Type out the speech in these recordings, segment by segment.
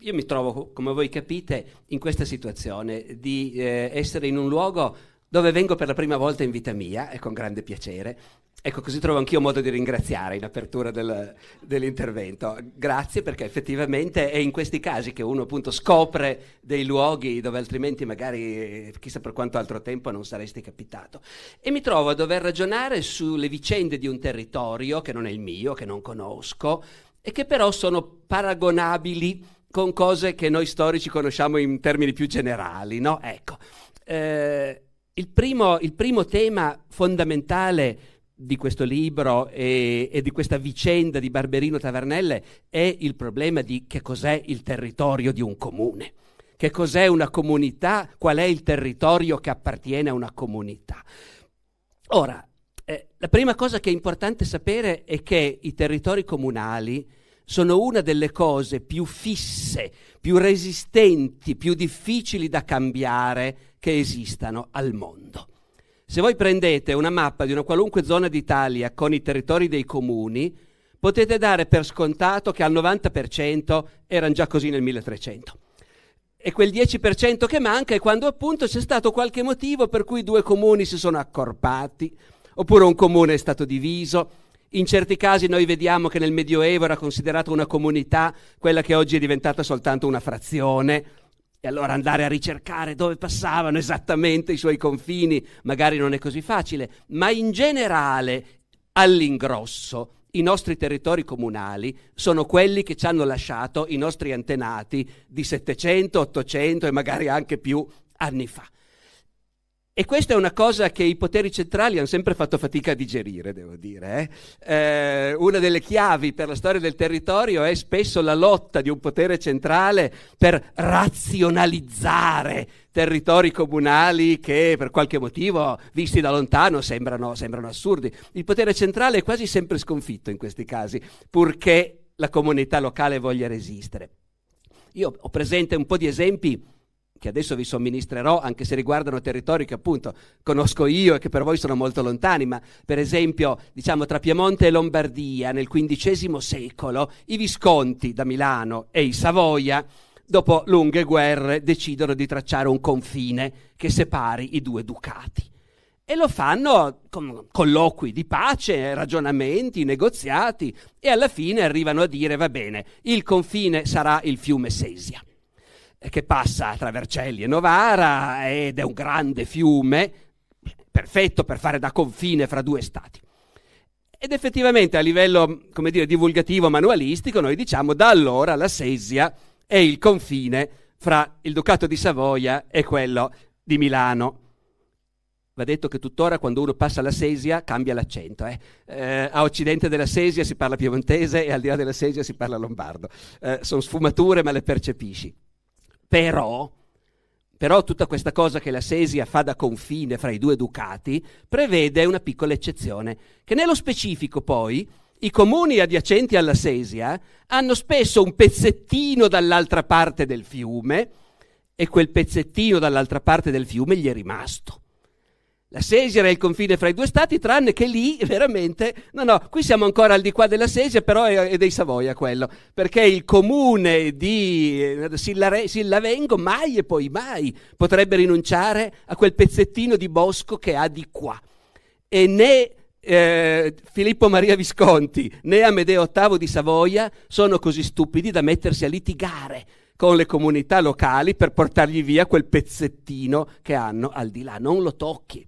io mi trovo, come voi capite, in questa situazione di eh, essere in un luogo dove vengo per la prima volta in vita mia e con grande piacere. Ecco, così trovo anch'io modo di ringraziare in apertura del, dell'intervento. Grazie perché effettivamente è in questi casi che uno appunto scopre dei luoghi dove altrimenti magari chissà per quanto altro tempo non saresti capitato. E mi trovo a dover ragionare sulle vicende di un territorio che non è il mio, che non conosco e che però sono paragonabili con cose che noi storici conosciamo in termini più generali, no? Ecco. Eh, il primo, il primo tema fondamentale di questo libro e, e, di questa vicenda di Barberino Tavernelle è il problema di che cos'è il territorio di un comune, che cos'è una comunità, qual è il territorio che appartiene a una comunità. Ora, eh, la prima cosa che è importante sapere è che i territori comunali sono una delle cose più fisse, più resistenti, più difficili da cambiare che esistano al mondo. Se voi prendete una mappa di una qualunque zona d'Italia con i territori dei comuni, potete dare per scontato che al 90% erano già così nel 1300. E quel 10% che manca è quando appunto c'è stato qualche motivo per cui due comuni si sono accorpati, oppure un comune è stato diviso. In certi casi noi vediamo che nel Medioevo era considerata una comunità quella che oggi è diventata soltanto una frazione, e allora andare a ricercare dove passavano esattamente i suoi confini magari non è così facile, ma in generale, all'ingrosso, i nostri territori comunali sono quelli che ci hanno lasciato i nostri antenati di 700, 800 e magari anche più anni fa. E questa è una cosa che i poteri centrali hanno sempre fatto fatica a digerire, devo dire. Eh? Eh, una delle chiavi per la storia del territorio è spesso la lotta di un potere centrale per razionalizzare territori comunali che per qualche motivo, visti da lontano, sembrano, sembrano assurdi. Il potere centrale è quasi sempre sconfitto in questi casi, purché la comunità locale voglia resistere. Io ho presente un po' di esempi che adesso vi somministrerò, anche se riguardano territori che appunto conosco io e che per voi sono molto lontani, ma per esempio, diciamo, tra Piemonte e Lombardia nel XV secolo, i Visconti da Milano e i Savoia, dopo lunghe guerre, decidono di tracciare un confine che separi i due ducati. E lo fanno con colloqui di pace, ragionamenti, negoziati e alla fine arrivano a dire va bene, il confine sarà il fiume Sesia che passa tra Vercelli e Novara ed è un grande fiume, perfetto per fare da confine fra due stati. Ed effettivamente a livello, come dire, divulgativo, manualistico, noi diciamo da allora la Sesia è il confine fra il Ducato di Savoia e quello di Milano. Va detto che tuttora quando uno passa la Sesia cambia l'accento. Eh? Eh, a occidente della Sesia si parla piemontese e al di là della Sesia si parla lombardo. Eh, sono sfumature ma le percepisci. Però, però tutta questa cosa che la Sesia fa da confine fra i due ducati prevede una piccola eccezione, che nello specifico poi i comuni adiacenti alla Sesia hanno spesso un pezzettino dall'altra parte del fiume e quel pezzettino dall'altra parte del fiume gli è rimasto. La Sesia era il confine fra i due stati, tranne che lì veramente, no, no, qui siamo ancora al di qua della Sesia, però è, è dei Savoia quello, perché il comune di eh, Sillare, Sillavengo mai e poi mai potrebbe rinunciare a quel pezzettino di bosco che ha di qua. E né eh, Filippo Maria Visconti né Amedeo VIII di Savoia sono così stupidi da mettersi a litigare con le comunità locali per portargli via quel pezzettino che hanno al di là. Non lo tocchi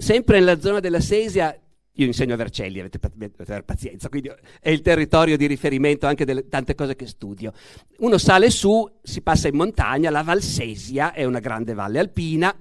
sempre nella zona della Sesia, io insegno a Vercelli, avete, avete pazienza, quindi è il territorio di riferimento anche delle tante cose che studio. Uno sale su, si passa in montagna, la Valsesia è una grande valle alpina.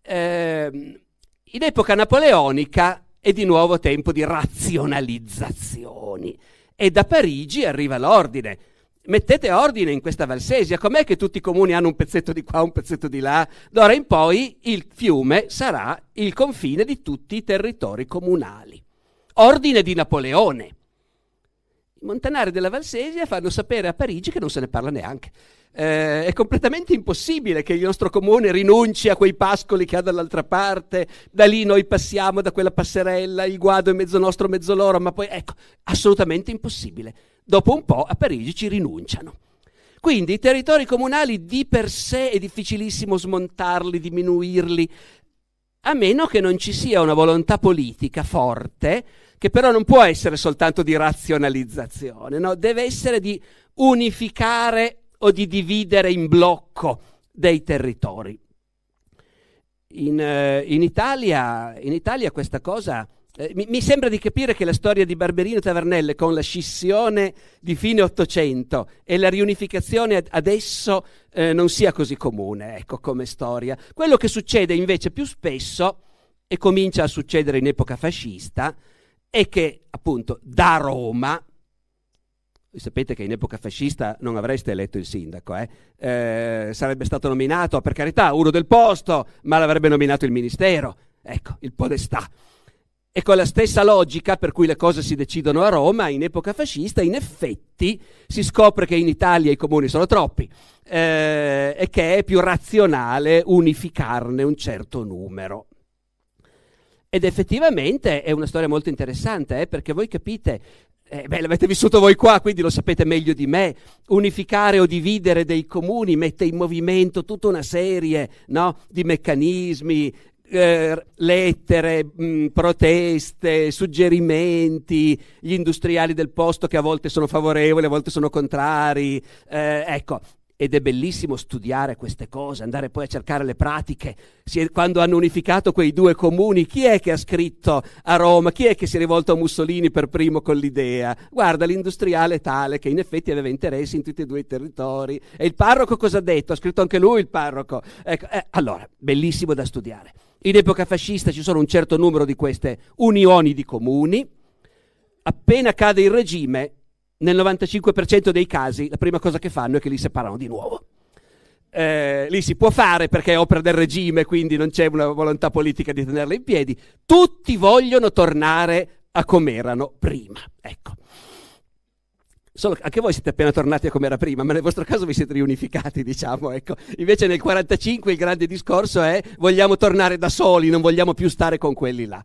Eh, in epoca napoleonica è di nuovo tempo di razionalizzazioni e da Parigi arriva l'ordine mettete ordine in questa Valsesia. Com'è che tutti i comuni hanno un pezzetto di qua, un pezzetto di là? D'ora in poi il fiume sarà il confine di tutti i territori comunali. Ordine di Napoleone. I montanari della Valsesia fanno sapere a Parigi che non se ne parla neanche. Eh, è completamente impossibile che il nostro comune rinunci a quei pascoli che ha dall'altra parte, da lì noi passiamo da quella passerella, il guado è mezzo nostro, mezzo loro, ma poi ecco, assolutamente impossibile dopo un po' a Parigi ci rinunciano. Quindi i territori comunali di per sé è difficilissimo smontarli, diminuirli, a meno che non ci sia una volontà politica forte, che però non può essere soltanto di razionalizzazione, no? deve essere di unificare o di dividere in blocco dei territori. In, uh, in, Italia, in Italia questa cosa eh, mi, mi, sembra di capire che la storia di Barberino Tavernelle con la scissione di fine Ottocento e la riunificazione adesso eh, non sia così comune, ecco, come storia. Quello che succede invece più spesso, e comincia a succedere in epoca fascista, è che appunto da Roma, sapete che in epoca fascista non avreste eletto il sindaco, eh? Eh, sarebbe stato nominato, per carità, uno del posto, ma l'avrebbe nominato il ministero, ecco, il podestà. E con la stessa logica per cui le cose si decidono a Roma, in epoca fascista, in effetti si scopre che in Italia i comuni sono troppi eh, e che è più razionale unificarne un certo numero. Ed effettivamente è una storia molto interessante, eh, perché voi capite, eh, beh, l'avete vissuto voi qua, quindi lo sapete meglio di me, unificare o dividere dei comuni mette in movimento tutta una serie no, di meccanismi, eh, lettere, mh, mm, proteste, suggerimenti, gli industriali del posto che a volte sono favorevoli, a volte sono contrari. Eh, ecco, ed è bellissimo studiare queste cose, andare poi a cercare le pratiche. quando hanno unificato quei due comuni, chi è che ha scritto a Roma? Chi è che si è rivolto a Mussolini per primo con l'idea? Guarda, l'industriale tale che in effetti aveva interessi in tutti e due i territori. E il parroco cosa ha detto? Ha scritto anche lui il parroco. Ecco, eh, allora, bellissimo da studiare. In epoca fascista ci sono un certo numero di queste unioni di comuni. Appena cade il regime, nel 95% dei casi la prima cosa che fanno è che li separano di nuovo. Eh, lì si può fare perché è opera del regime, quindi non c'è una volontà politica di tenerla in piedi. Tutti vogliono tornare a come erano prima. Ecco. Solo anche voi siete appena tornati a come era prima, ma nel vostro caso vi siete riunificati, diciamo. Ecco. Invece nel 45 il grande discorso è vogliamo tornare da soli, non vogliamo più stare con quelli là.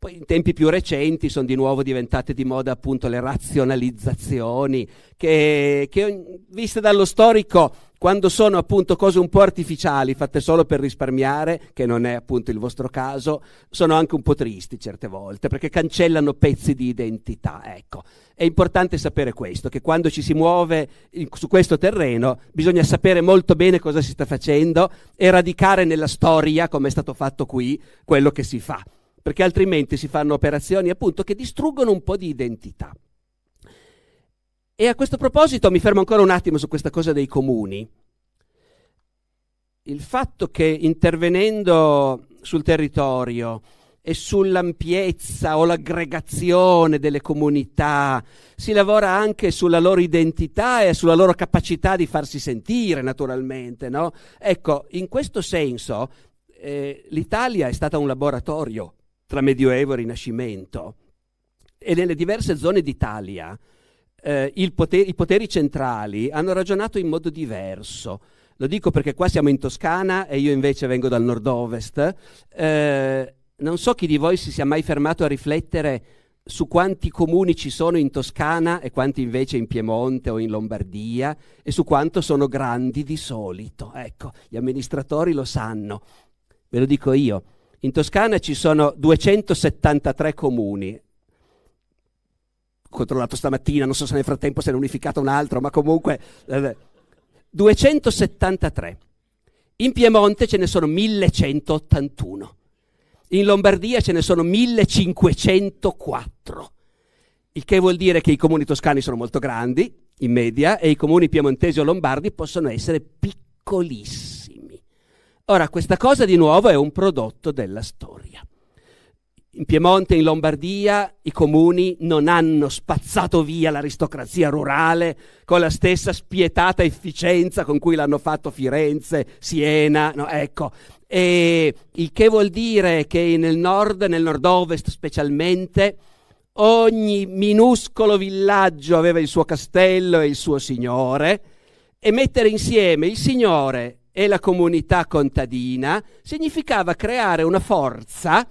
Poi in tempi più recenti sono di nuovo diventate di moda appunto le razionalizzazioni, che, che viste dallo storico, quando sono appunto cose un po' artificiali, fatte solo per risparmiare, che non è appunto il vostro caso, sono anche un po' tristi certe volte, perché cancellano pezzi di identità. Ecco. È importante sapere questo, che quando ci si muove in, su questo terreno bisogna sapere molto bene cosa si sta facendo e radicare nella storia, come è stato fatto qui, quello che si fa perché altrimenti si fanno operazioni appunto che distruggono un po' di identità. E a questo proposito mi fermo ancora un attimo su questa cosa dei comuni. Il fatto che intervenendo sul territorio e sull'ampiezza o l'aggregazione delle comunità, si lavora anche sulla loro identità e sulla loro capacità di farsi sentire, naturalmente. No? Ecco, in questo senso eh, l'Italia è stata un laboratorio tra Medioevo e Rinascimento. E nelle diverse zone d'Italia eh, poter- i poteri centrali hanno ragionato in modo diverso. Lo dico perché qua siamo in Toscana e io invece vengo dal nord-ovest. Eh, non so chi di voi si sia mai fermato a riflettere su quanti comuni ci sono in Toscana e quanti invece in Piemonte o in Lombardia e su quanto sono grandi di solito. Ecco, gli amministratori lo sanno. Ve lo dico io. In Toscana ci sono 273 comuni. Controllato stamattina, non so se nel frattempo se ne è unificato un altro, ma comunque eh, 273. In Piemonte ce ne sono 1181. In Lombardia ce ne sono 1504. Il che vuol dire che i comuni toscani sono molto grandi, in media, e i comuni piemontesi o lombardi possono essere piccolissimi. Ora, questa cosa di nuovo è un prodotto della storia. In Piemonte, in Lombardia, i comuni non hanno spazzato via l'aristocrazia rurale con la stessa spietata efficienza con cui l'hanno fatto Firenze, Siena, no, ecco. E il che vuol dire che nel nord, nel nord-ovest specialmente, ogni minuscolo villaggio aveva il suo castello e il suo signore, e mettere insieme il signore e la comunità contadina significava creare una forza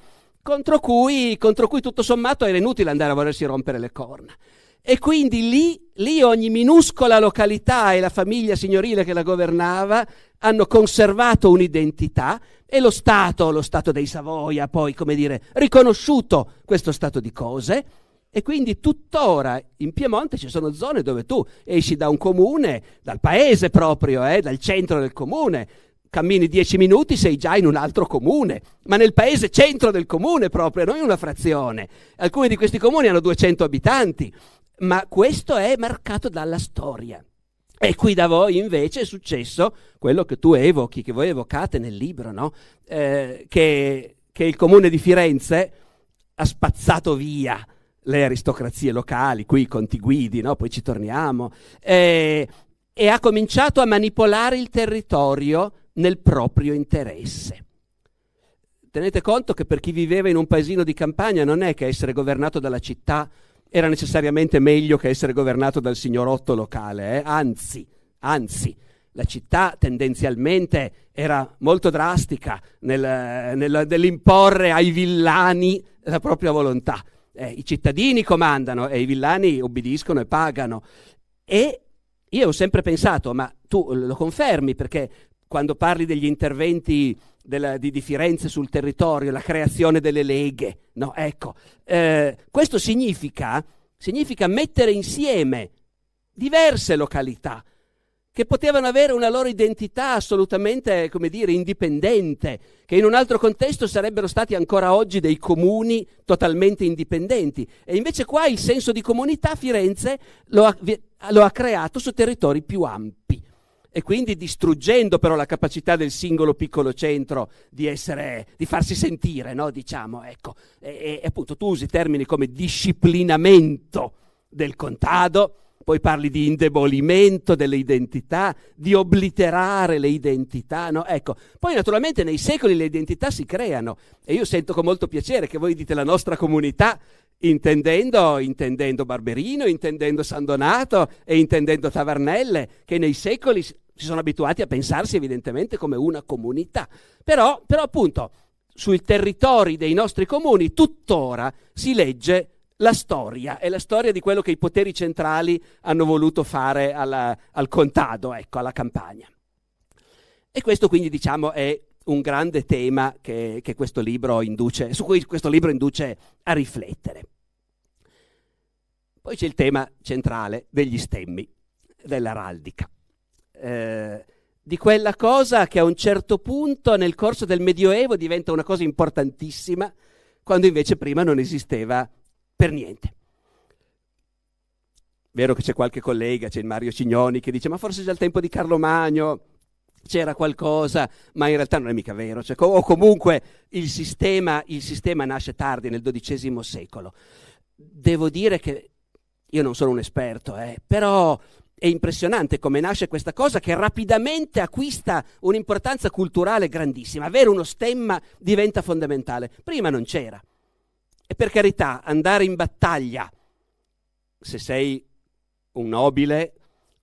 contro cui, contro cui tutto sommato era inutile andare a volersi rompere le corna. E quindi lì, lì ogni minuscola località e la famiglia signorile che la governava hanno conservato un'identità e lo Stato, lo Stato dei Savoia, poi, come dire, riconosciuto questo stato di cose. E quindi tuttora in Piemonte ci sono zone dove tu esci da un comune, dal paese proprio, eh, dal centro del comune, cammini dieci minuti, sei già in un altro comune, ma nel paese centro del comune proprio, non in una frazione. Alcuni di questi comuni hanno 200 abitanti, ma questo è marcato dalla storia. E qui da voi invece è successo quello che tu evochi, che voi evocate nel libro, no? eh, che, che il comune di Firenze ha spazzato via le aristocrazie locali, qui i conti guidi, no? poi ci torniamo, eh, e ha cominciato a manipolare il territorio nel proprio interesse. Tenete conto che per chi viveva in un paesino di campagna non è che essere governato dalla città era necessariamente meglio che essere governato dal signorotto locale, eh? anzi, anzi, la città tendenzialmente era molto drastica nel, nel, nell'imporre ai villani la propria volontà. Eh, I cittadini comandano e i villani obbediscono e pagano. E io ho sempre pensato, ma tu lo confermi perché quando parli degli interventi della, di, di, Firenze sul territorio, la creazione delle leghe, no? Ecco, eh, questo significa, significa mettere insieme diverse località che potevano avere una loro identità assolutamente, come dire, indipendente, che in un altro contesto sarebbero stati ancora oggi dei comuni totalmente indipendenti. E invece qua il senso di comunità Firenze lo ha, lo ha creato su territori più ampi e quindi distruggendo però la capacità del singolo piccolo centro di, essere, di farsi sentire, no? diciamo, ecco. E, e, appunto tu usi termini come disciplinamento del contado, poi parli di indebolimento delle identità, di obliterare le identità, no? Ecco, poi naturalmente nei secoli le identità si creano e io sento con molto piacere che voi dite la nostra comunità intendendo, intendendo Barberino, intendendo San Donato e intendendo Tavernelle, che nei secoli si sono abituati a pensarsi evidentemente come una comunità. Però, però appunto, sui territori dei nostri comuni tuttora si legge la storia, è la storia di quello che i poteri centrali hanno voluto fare alla, al contado, ecco, alla campagna. E questo quindi diciamo è un grande tema che, che induce, su cui questo libro induce a riflettere. Poi c'è il tema centrale degli stemmi, dell'araldica, eh, di quella cosa che a un certo punto nel corso del Medioevo diventa una cosa importantissima, quando invece prima non esisteva per niente. Vero che c'è qualche collega, c'è il Mario Cignoni che dice ma forse già al tempo di Carlo Magno c'era qualcosa, ma in realtà non è mica vero. Cioè, o comunque il sistema, il sistema nasce tardi, nel XII secolo. Devo dire che io non sono un esperto, eh, però è impressionante come nasce questa cosa che rapidamente acquista un'importanza culturale grandissima. Avere uno stemma diventa fondamentale. Prima non c'era. E per carità, andare in battaglia, se sei un nobile,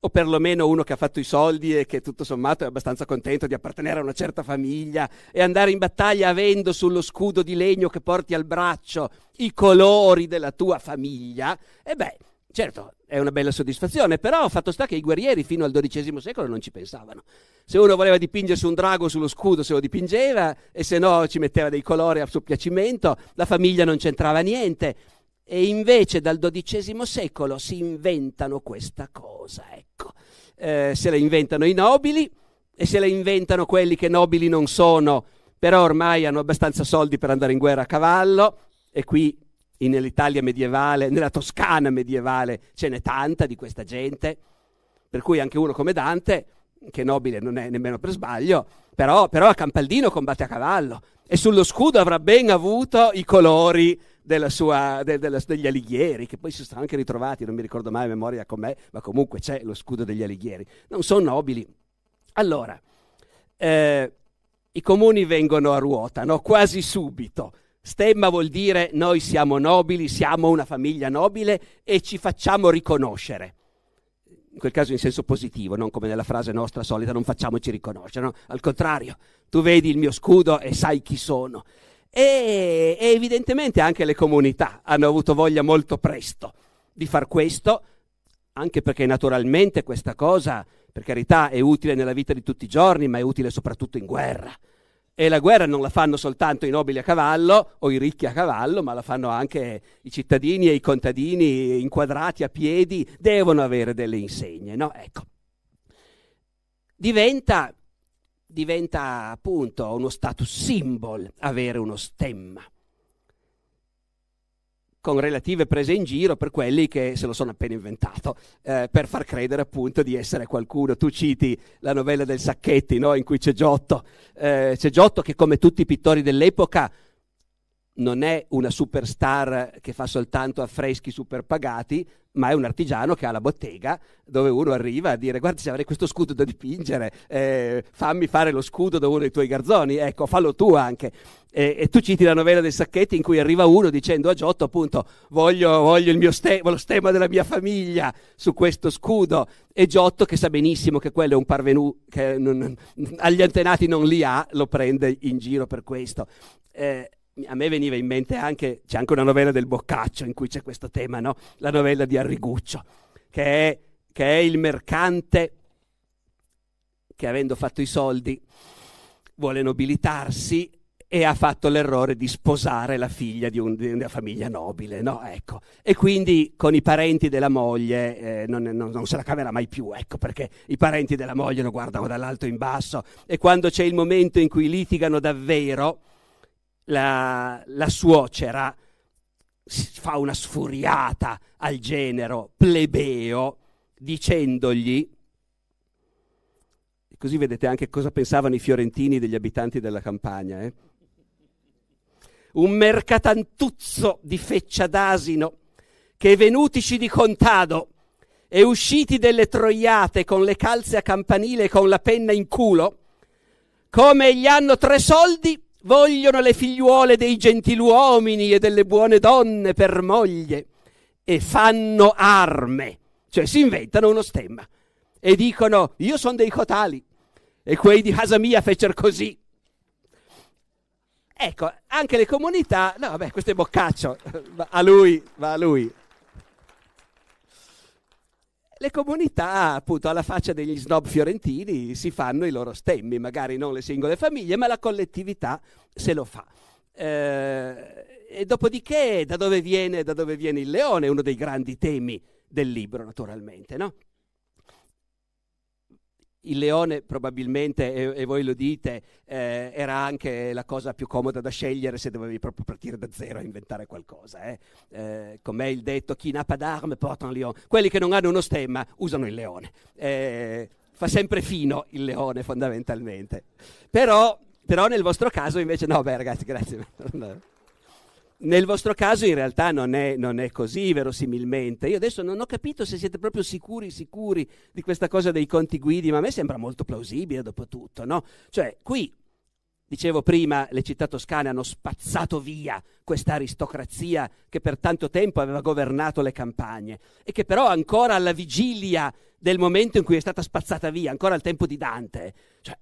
o perlomeno uno che ha fatto i soldi e che tutto sommato è abbastanza contento di appartenere a una certa famiglia e andare in battaglia avendo sullo scudo di legno che porti al braccio i colori della tua famiglia, e beh, certo, è una bella soddisfazione, però fatto sta che i guerrieri fino al XII secolo non ci pensavano. Se uno voleva dipingersi un drago sullo scudo se lo dipingeva e se no ci metteva dei colori a suo piacimento, la famiglia non c'entrava niente. E invece dal XII secolo si inventano questa cosa, ecco. Eh, se la inventano i nobili e se la inventano quelli che nobili non sono, però ormai hanno abbastanza soldi per andare in guerra a cavallo e qui nell'Italia medievale, nella Toscana medievale ce n'è tanta di questa gente, per cui anche uno come Dante, che nobile non è nemmeno per sbaglio, però, però a Campaldino combatte a cavallo e sullo scudo avrà ben avuto i colori sua, de, de, degli alighieri, che poi si sono anche ritrovati, non mi ricordo mai a memoria com'è, ma comunque c'è lo scudo degli alighieri. Non sono nobili. Allora, eh, i comuni vengono a ruota, no? quasi subito. Stemma vuol dire noi siamo nobili, siamo una famiglia nobile e ci facciamo riconoscere. In quel caso in senso positivo, non come nella frase nostra solita, non facciamoci riconoscere. No? Al contrario, tu vedi il mio scudo e sai chi sono. E, e evidentemente anche le comunità hanno avuto voglia molto presto di far questo, anche perché naturalmente questa cosa, per carità, è utile nella vita di tutti i giorni, ma è utile soprattutto in guerra. E la guerra non la fanno soltanto i nobili a cavallo o i ricchi a cavallo, ma la fanno anche i cittadini e i contadini inquadrati a piedi, devono avere delle insegne, no? Ecco. Diventa, diventa appunto uno status symbol avere uno stemma con relative prese in giro per quelli che se lo sono appena inventato, eh, per far credere appunto di essere qualcuno. Tu citi la novella del Sacchetti, no? in cui c'è Giotto, eh, c'è Giotto che come tutti i pittori dell'epoca non è una superstar che fa soltanto affreschi super pagati, ma è un artigiano che ha la bottega dove uno arriva a dire guarda se avrei questo scudo da dipingere, eh, fammi fare lo scudo da uno dei tuoi garzoni, ecco fallo tu anche. E, e, tu citi la novella dei Sacchetti in cui arriva uno dicendo a Giotto appunto voglio, voglio stemma, lo stemma della mia famiglia su questo scudo e Giotto che sa benissimo che quello è un parvenu che non, agli antenati non li ha, lo prende in giro per questo. Eh, a me veniva in mente anche, c'è anche una novella del Boccaccio in cui c'è questo tema, no? la novella di Arriguccio, che è, che è il mercante che avendo fatto i soldi vuole nobilitarsi e ha fatto l'errore di sposare la figlia di, un, di una famiglia nobile, no? ecco. E quindi con i parenti della moglie eh, non, non, non, se la caverà mai più, ecco, perché i parenti della moglie lo guardano dall'alto in basso e quando c'è il momento in cui litigano davvero, la, la suocera fa una sfuriata al genero plebeo dicendogli, così vedete anche cosa pensavano i fiorentini degli abitanti della campagna, eh? un mercatantuzzo di feccia d'asino che venutici di contado e usciti delle troiate con le calze a campanile e con la penna in culo, come gli hanno tre soldi, vogliono le figliuole dei gentiluomini e delle buone donne per moglie e fanno arme, cioè si inventano uno stemma e dicono io sono dei cotali e quei di casa mia fecero così. Ecco, anche le comunità, no vabbè questo è Boccaccio, a lui, va a lui le comunità, appunto, alla faccia degli snob fiorentini, si fanno i loro stemmi, magari non le singole famiglie, ma la collettività se lo fa. Eh, e dopodiché, da dove, viene, da dove viene il leone? Uno dei grandi temi del libro, naturalmente, no? Il leone probabilmente, e, e voi lo dite, eh, era anche la cosa più comoda da scegliere se dovevi proprio partire da zero a inventare qualcosa. Eh. Eh, com'è il detto, chi n'a pas d'arme porta un leone. Quelli che non hanno uno stemma usano il leone. Eh, fa sempre fino il leone fondamentalmente. Però, però, nel vostro caso invece no, beh ragazzi, grazie. Nel vostro caso in realtà non è, non è, così verosimilmente. Io adesso non ho capito se siete proprio sicuri, sicuri di questa cosa dei conti guidi, ma a me sembra molto plausibile dopo tutto, no? Cioè, qui, dicevo prima, le città toscane hanno spazzato via questa aristocrazia che per tanto tempo aveva governato le campagne e che però ancora alla vigilia del momento in cui è stata spazzata via, ancora al tempo di Dante, cioè,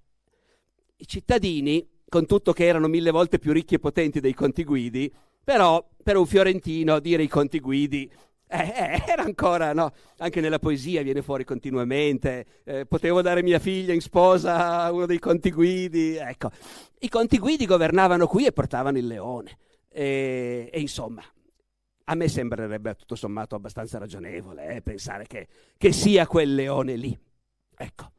i cittadini, con tutto che erano mille volte più ricchi e potenti dei conti guidi, però per un fiorentino dire i conti guidi eh, eh, era ancora, no? Anche nella poesia viene fuori continuamente. Eh, potevo dare mia figlia in sposa a uno dei conti guidi. Ecco, i conti guidi governavano qui e portavano il leone. E, e insomma, a me sembrerebbe tutto sommato abbastanza ragionevole eh, pensare che, che sia quel leone lì. Ecco.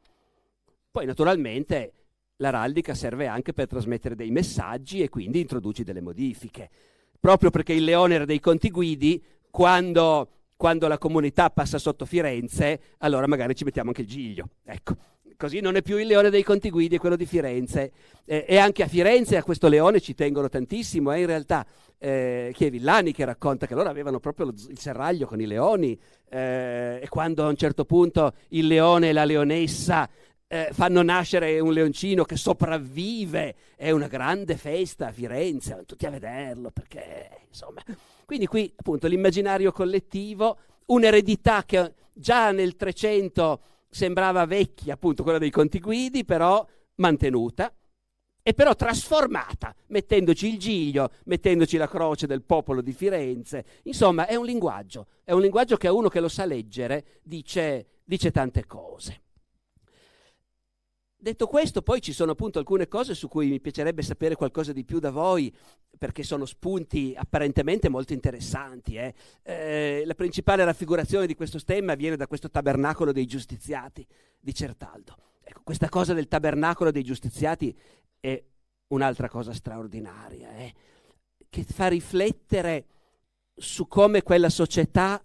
Poi naturalmente l'araldica serve anche per trasmettere dei messaggi e quindi introduci delle modifiche proprio perché il leone era dei conti guidi, quando, quando la comunità passa sotto Firenze, allora magari ci mettiamo anche il giglio. Ecco così non è più il leone dei conti guidi, è quello di Firenze. Eh, e anche a Firenze a questo leone ci tengono tantissimo. È in realtà eh, chi che racconta che loro avevano proprio lo, il serraglio con i leoni eh, e quando a un certo punto il leone e la leonessa eh, fanno nascere un leoncino che sopravvive, è una grande festa a Firenze, tutti a vederlo perché insomma. Quindi qui appunto l'immaginario collettivo, un'eredità che già nel 300 sembrava vecchia, appunto quella dei conti guidi, però mantenuta. e però trasformata, mettendoci il giglio, mettendoci la croce del popolo di Firenze. Insomma, è un linguaggio, è un linguaggio che a uno che lo sa leggere dice, dice tante cose. Detto questo, poi ci sono appunto alcune cose su cui mi piacerebbe sapere qualcosa di più da voi, perché sono spunti apparentemente molto interessanti. Eh. Eh, la principale raffigurazione di questo stemma viene da questo tabernacolo dei giustiziati di Certaldo. Ecco, questa cosa del tabernacolo dei giustiziati è un'altra cosa straordinaria, eh, che fa riflettere su come quella società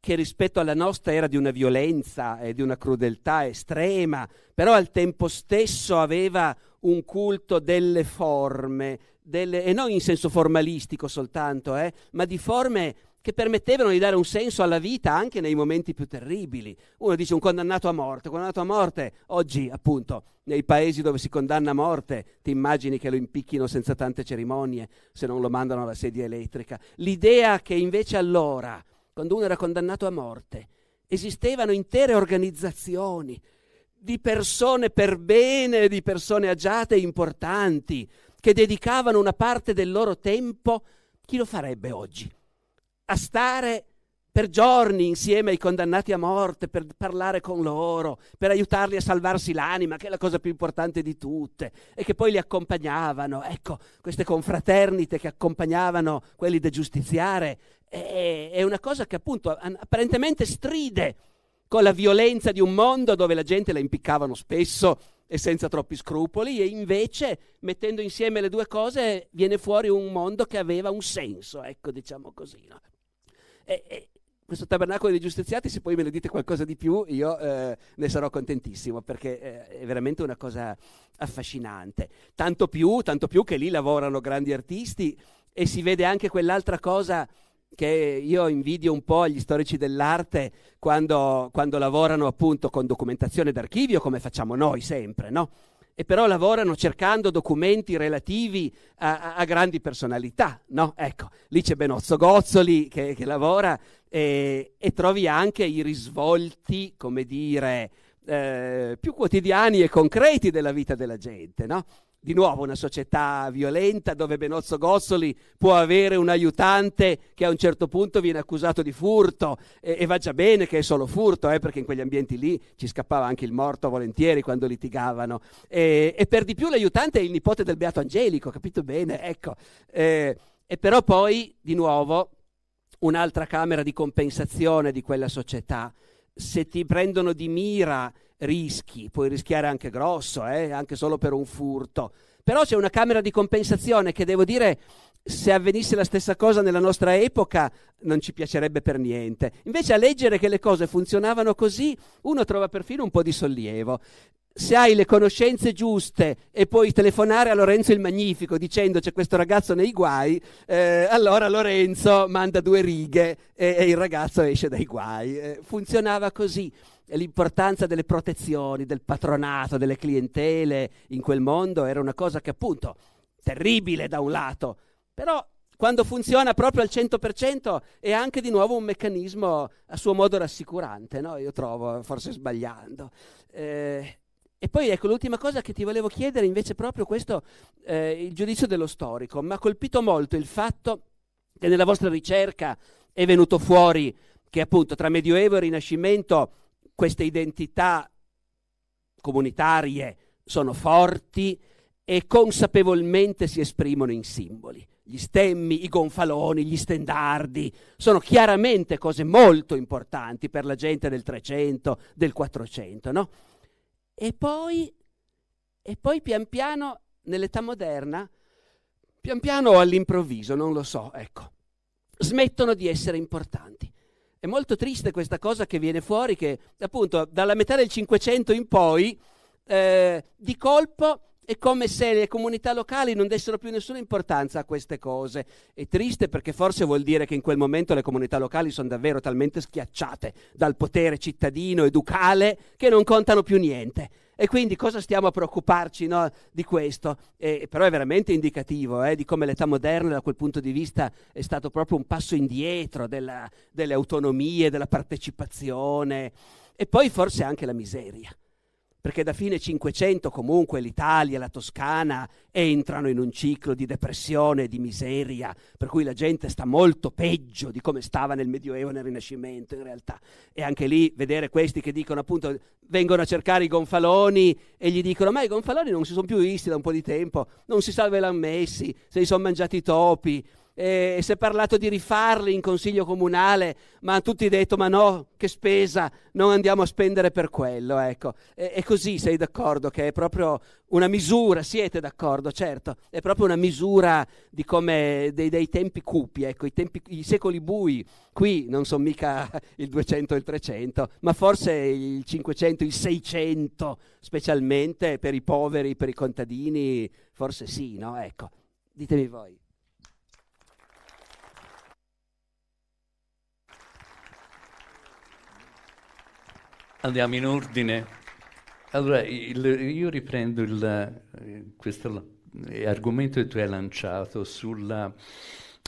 che rispetto alla nostra era di una violenza e di una crudeltà estrema, però al tempo stesso aveva un culto delle forme, delle, e non in senso formalistico soltanto, eh, ma di forme che permettevano di dare un senso alla vita anche nei momenti più terribili. Uno dice un condannato a morte, condannato a morte, oggi appunto nei paesi dove si condanna a morte, ti immagini che lo impicchino senza tante cerimonie, se non lo mandano alla sedia elettrica. L'idea che invece allora quando uno era condannato a morte, esistevano intere organizzazioni di persone per bene, di persone agiate e importanti, che dedicavano una parte del loro tempo, chi lo farebbe oggi? A stare per giorni insieme ai condannati a morte, per parlare con loro, per aiutarli a salvarsi l'anima, che è la cosa più importante di tutte, e che poi li accompagnavano. Ecco, queste confraternite che accompagnavano quelli da giustiziare, è, è una cosa che appunto apparentemente stride con la violenza di un mondo dove la gente la impiccavano spesso e senza troppi scrupoli, e invece mettendo insieme le due cose viene fuori un mondo che aveva un senso, ecco, diciamo così. No? Questo tabernacolo dei giustiziati, se poi me ne dite qualcosa di più, io eh, ne sarò contentissimo, perché eh, è veramente una cosa affascinante. Tanto più, tanto più che lì lavorano grandi artisti e si vede anche quell'altra cosa che io invidio un po' agli storici dell'arte quando, quando lavorano appunto con documentazione d'archivio, come facciamo noi sempre, no? e però lavorano cercando documenti relativi a, a, a grandi personalità. No? Ecco, lì c'è Benozzo Gozzoli che, che lavora e, e, trovi anche i risvolti, come dire, eh, più quotidiani e concreti della vita della gente. No? di nuovo una società violenta dove Benozzo Gozzoli può avere un aiutante che a un certo punto viene accusato di furto e, e va già bene che è solo furto, eh, perché in quegli ambienti lì ci scappava anche il morto volentieri quando litigavano. E, e per di più l'aiutante è il nipote del Beato Angelico, capito bene? Ecco. Eh, e però poi, di nuovo, un'altra camera di compensazione di quella società. Se ti prendono di mira rischi, puoi rischiare anche grosso, eh? anche solo per un furto. Però c'è una camera di compensazione che devo dire, se avvenisse la stessa cosa nella nostra epoca, non ci piacerebbe per niente. Invece a leggere che le cose funzionavano così, uno trova perfino un po' di sollievo. Se hai le conoscenze giuste e puoi telefonare a Lorenzo il Magnifico dicendo c'è questo ragazzo nei guai, eh, allora Lorenzo manda due righe e, e, il ragazzo esce dai guai. Eh, funzionava così l'importanza delle protezioni, del patronato, delle clientele in quel mondo era una cosa che appunto terribile da un lato, però quando funziona proprio al 100% è anche di nuovo un meccanismo a suo modo rassicurante, no? io trovo, forse sbagliando. Eh, e poi ecco l'ultima cosa che ti volevo chiedere invece proprio questo, eh, il giudizio dello storico. Mi ha colpito molto il fatto che nella vostra ricerca è venuto fuori che appunto tra Medioevo e Rinascimento queste identità comunitarie sono forti e consapevolmente si esprimono in simboli. Gli stemmi, i gonfaloni, gli stendardi sono chiaramente cose molto importanti per la gente del 300, del 400, no? E poi, e poi pian piano, nell'età moderna, pian piano all'improvviso, non lo so, ecco, smettono di essere importanti. È molto triste questa cosa che viene fuori che appunto dalla metà del Cinquecento in poi eh, di colpo è come se le comunità locali non dessero più nessuna importanza a queste cose. È triste perché forse vuol dire che in quel momento le comunità locali sono davvero talmente schiacciate dal potere cittadino e ducale che non contano più niente. E quindi cosa stiamo a preoccuparci no, di questo? Eh, però è veramente indicativo eh, di come l'età moderna da quel punto di vista è stato proprio un passo indietro della, delle autonomie, della partecipazione e poi forse anche la miseria. Perché da fine 500 comunque l'Italia, la Toscana entrano in un ciclo di depressione e di miseria, per cui la gente sta molto peggio di come stava nel Medioevo e nel Rinascimento in realtà. E anche lì vedere questi che dicono appunto vengono a cercare i gonfaloni e gli dicono ma i gonfaloni non si sono più visti da un po' di tempo, non si sa dove l'hanno messi, se li sono mangiati i topi e si è parlato di rifarli in consiglio comunale, ma hanno tutti detto ma no, che spesa, non andiamo a spendere per quello. Ecco. E, e, così sei d'accordo che è proprio una misura, siete d'accordo, certo, è proprio una misura di come dei, dei tempi cupi, ecco, i, tempi, i secoli bui. Qui non sono mica il 200 e il 300, ma forse il 500, il 600, specialmente per i poveri, per i contadini, forse sì, no? Ecco, ditemi voi. Andiamo in ordine. Allora, il, io riprendo il, questo argomento che tu hai lanciato sul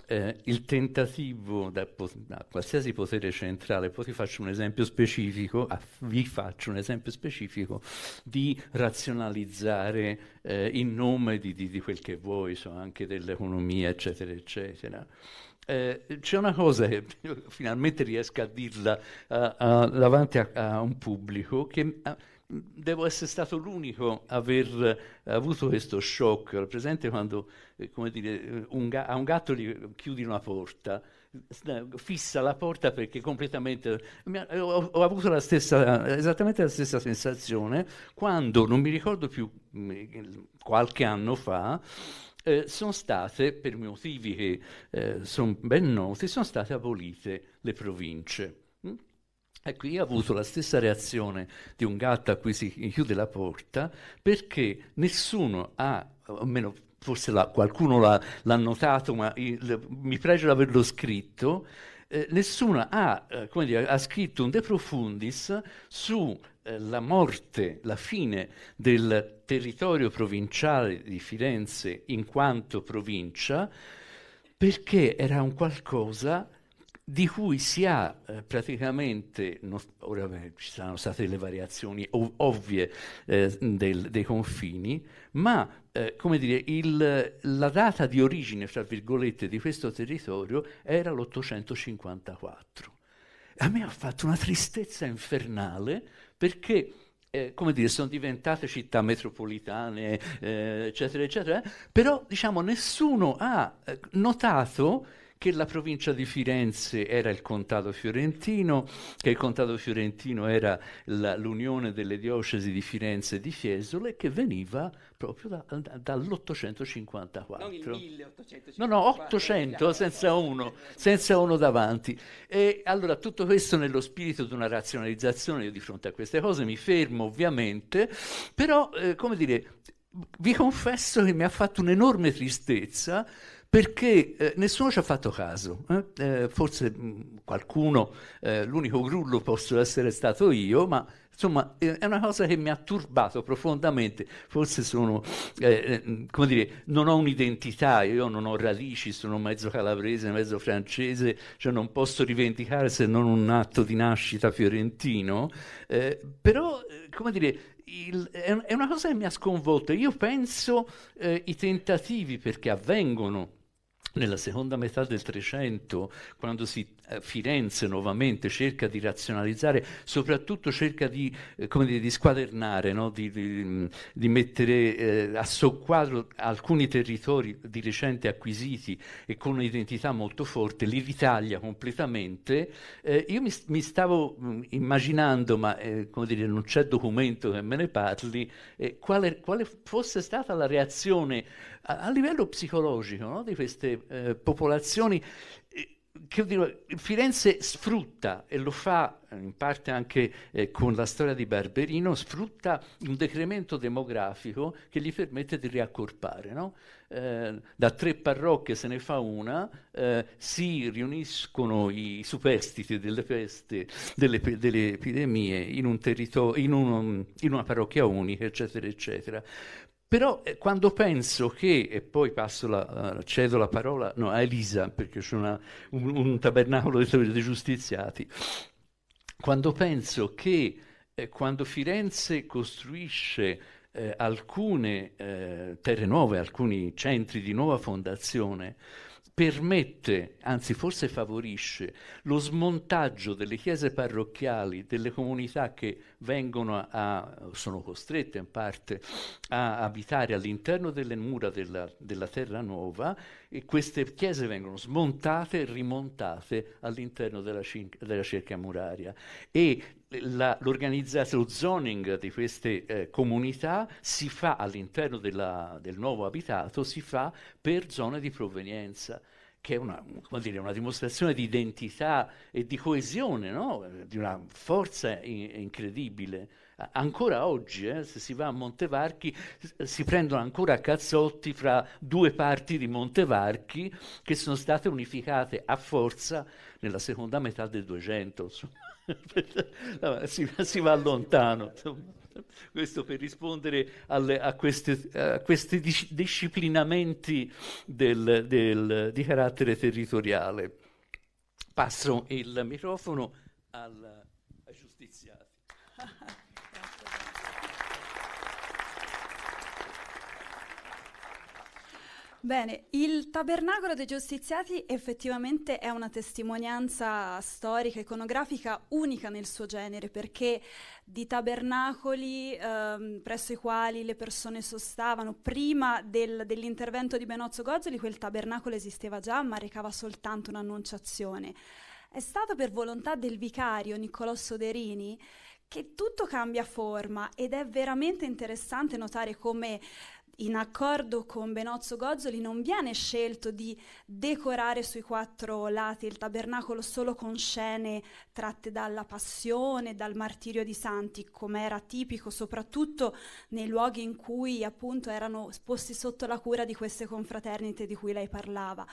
eh, tentativo da, da, qualsiasi potere centrale, poi ti faccio un esempio specifico, ah, vi faccio un esempio specifico di razionalizzare eh, in nome di, di, di, quel che vuoi, so, anche dell'economia, eccetera, eccetera. Eh, c'è una cosa che finalmente riesco a dirla uh, uh, davanti a, a, un pubblico che uh, devo essere stato l'unico a aver avuto questo shock. Presente quando eh, dire, un ga- a un gatto gli chiudi una porta, fissa la porta perché completamente ho, ho, avuto la stessa, esattamente la stessa sensazione quando non mi ricordo più mm, qualche anno fa eh, sono state, per motivi che eh, sono ben noti, sono state abolite le province. Ecco, io ho avuto la stessa reazione di un gatto a cui si chiude la porta perché nessuno ha, almeno forse la, qualcuno l'ha, l'ha, notato, ma il, mi pregio di averlo scritto, eh, nessuno ha, eh, dire, ha, scritto un De Profundis su eh, la morte, la fine del territorio provinciale di Firenze in quanto provincia, perché era un qualcosa di cui si ha eh, praticamente, no, ora beh, ci saranno state delle variazioni ov- ovvie eh, del, dei confini, ma eh, come dire, il, la data di origine, fra virgolette, di questo territorio era l'854. A me ha fatto una tristezza infernale perché eh, come dire, sono diventate città metropolitane, eh, eccetera, eccetera, però diciamo nessuno ha eh, notato che la provincia di Firenze era il contado fiorentino, che il contado fiorentino era la, l'unione delle diocesi di Firenze e di Fiesole, che veniva proprio da, da, dall'854. Non il 1854. No, no, 800 senza uno, senza uno davanti. E allora tutto questo nello spirito di una razionalizzazione, io di fronte a queste cose mi fermo ovviamente, però eh, come dire, vi confesso che mi ha fatto un'enorme tristezza perché eh, nessuno ci ha fatto caso. Eh? Eh, forse mh, mm, qualcuno, eh, l'unico grullo posso essere stato io, ma insomma è una cosa che mi ha turbato profondamente. Forse sono, eh, eh, come dire, non ho un'identità, io non ho radici, sono mezzo calabrese, mezzo francese, cioè non posso rivendicare se non un atto di nascita fiorentino, però, come dire, il, è, una cosa che mi ha sconvolto. Io penso eh, i tentativi, perché avvengono nella seconda metà del Trecento, quando si, eh, Firenze nuovamente cerca di razionalizzare, soprattutto cerca di, eh, dire, di squadernare, no? di, di, di, mettere eh, a soqquadro alcuni territori di recente acquisiti e con un'identità molto forte, li ritaglia completamente. Eh, io mi, mi, stavo mh, mm, immaginando, ma eh, dire, non c'è documento che me ne parli, eh, quale, quale fosse stata la reazione a, a livello psicologico no? di queste eh, popolazioni eh, dico, Firenze sfrutta, e lo fa eh, in parte anche eh, con la storia di Barberino, sfrutta un decremento demografico che gli permette di riaccorpare. No? Eh, da tre parrocchie se ne fa una, eh, si riuniscono i superstiti delle peste, delle, delle epidemie in, un in, un, in una parrocchia unica, eccetera, eccetera. Però eh, quando penso che, e poi la, uh, cedo la parola no, a Elisa, perché c'è un, un, tabernacolo dei, dei giustiziati, quando penso che eh, quando Firenze costruisce eh, alcune eh, terre nuove, alcuni centri di nuova fondazione, permette, anzi forse favorisce, lo smontaggio delle chiese parrocchiali, delle comunità che vengono a, sono costrette in parte a abitare all'interno delle mura della, della terra nuova e queste chiese vengono smontate e rimontate all'interno della, cin- della cerchia muraria. E l'organizzazione, lo zoning di queste eh, comunità si fa all'interno della, del nuovo abitato, si fa per zone di provenienza che è una, dire, una, dimostrazione di identità e di coesione, no? di una forza in, incredibile. Ancora oggi, eh, se si va a Montevarchi, si prendono ancora cazzotti fra due parti di Montevarchi che sono state unificate a forza nella seconda metà del 200. Si, si, va lontano. Questo per rispondere alle, a, questi dis- disciplinamenti del, del, di carattere territoriale. Passo il microfono al, ai giustiziati. Bene, il tabernacolo dei giustiziati effettivamente è una testimonianza storica, iconografica unica nel suo genere, perché di tabernacoli ehm, presso i quali le persone sostavano prima del, dell'intervento di Benozzo Gozzoli, quel tabernacolo esisteva già, ma recava soltanto un'annunciazione. È stato per volontà del vicario Niccolò Soderini che tutto cambia forma ed è veramente interessante notare come in accordo con Benozzo Gozzoli non viene scelto di decorare sui quattro lati il tabernacolo solo con scene tratte dalla passione, dal martirio di santi, come era tipico soprattutto nei luoghi in cui appunto erano posti sotto la cura di queste confraternite di cui lei parlava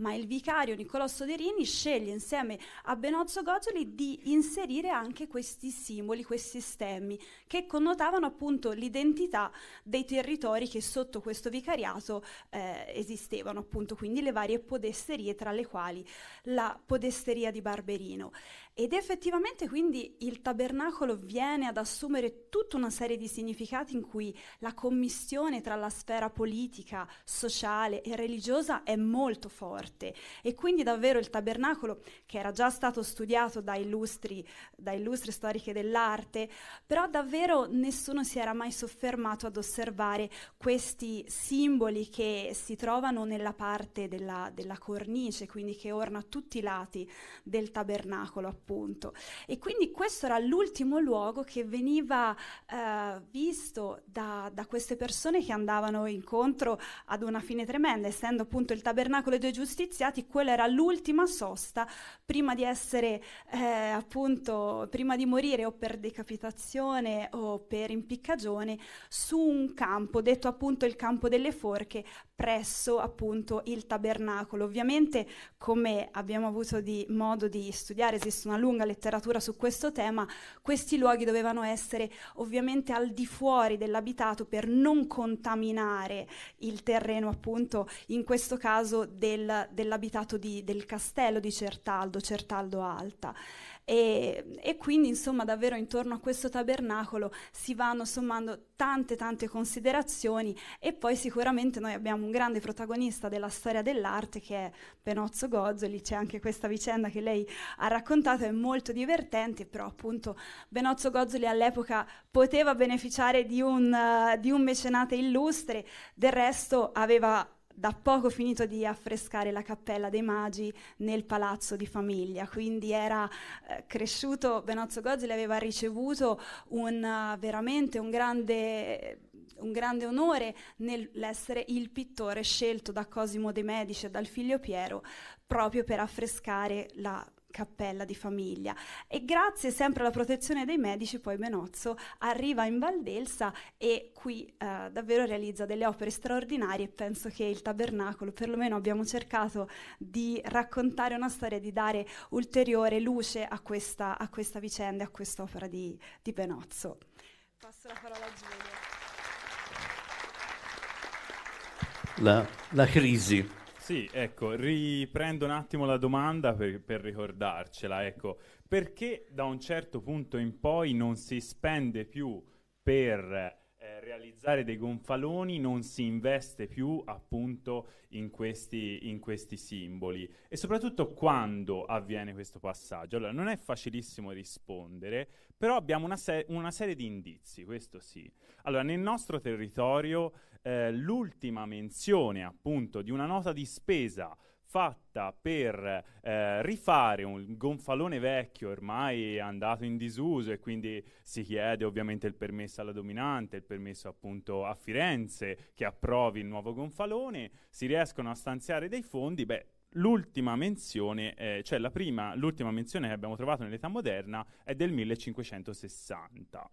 ma il vicario Niccolò Soderini sceglie insieme a Benozzo Gozzoli di inserire anche questi simboli, questi stemmi, che connotavano appunto l'identità dei territori che sotto questo vicariato eh, esistevano, appunto quindi le varie podesterie, tra le quali la podesteria di Barberino. Ed effettivamente quindi il tabernacolo viene ad assumere tutta una serie di significati in cui la commissione tra la sfera politica, sociale e religiosa è molto forte. E quindi davvero il tabernacolo, che era già stato studiato da illustri, da illustri storiche dell'arte, però davvero nessuno si era mai soffermato ad osservare questi simboli che si trovano nella parte della, della cornice, quindi che orna tutti i lati del tabernacolo appunto. E quindi questo era l'ultimo luogo che veniva eh, visto da, da, queste persone che andavano incontro ad una fine tremenda, essendo appunto il tabernacolo dei giustiziati, quella era l'ultima sosta prima di essere eh, appunto, prima di morire o per decapitazione o per impiccagione su un campo, detto appunto il campo delle forche, presso appunto il tabernacolo. Ovviamente, come abbiamo avuto di modo di studiare, esiste una lunga letteratura su questo tema, questi luoghi dovevano essere ovviamente al di fuori dell'abitato per non contaminare il terreno, appunto, in questo caso del, dell'abitato di, del castello di Certaldo, Certaldo Alta. E, e, quindi insomma davvero intorno a questo tabernacolo si vanno sommando tante tante considerazioni e poi sicuramente noi abbiamo un grande protagonista della storia dell'arte che è Benozzo Gozzoli, c'è anche questa vicenda che lei ha raccontato, è molto divertente, però appunto Benozzo Gozzoli all'epoca poteva beneficiare di un, uh, di un mecenate illustre, del resto aveva da poco finito di affrescare la cappella dei magi nel palazzo di famiglia, quindi era eh, cresciuto, Benozzo Gozzoli aveva ricevuto un, uh, veramente un grande un grande onore nell'essere il pittore scelto da Cosimo de' Medici e dal figlio Piero proprio per affrescare la cappella di famiglia. E grazie sempre alla protezione dei medici poi Benozzo arriva in Valdelsa e qui eh, davvero realizza delle opere straordinarie. Penso che il tabernacolo perlomeno abbiamo cercato di raccontare una storia di dare ulteriore luce a questa, a questa vicenda a quest'opera di, di Benozzo. Passo la parola a Giulia la, la crisi Sì, ecco, riprendo un attimo la domanda per, per ricordarcela, ecco, perché da un certo punto in poi non si spende più per eh, realizzare dei gonfaloni non si investe più appunto in questi, in questi, simboli e soprattutto quando avviene questo passaggio. Allora, non è facilissimo rispondere, però abbiamo una, se- una serie di indizi, questo sì. Allora, nel nostro territorio eh, l'ultima menzione appunto di una nota di spesa fatta per eh, rifare un gonfalone vecchio ormai andato in disuso e quindi si chiede ovviamente il permesso alla dominante, il permesso appunto a Firenze che approvi il nuovo gonfalone, si riescono a stanziare dei fondi, beh l'ultima menzione, eh, cioè la prima, l'ultima menzione che abbiamo trovato nell'età moderna è del 1560.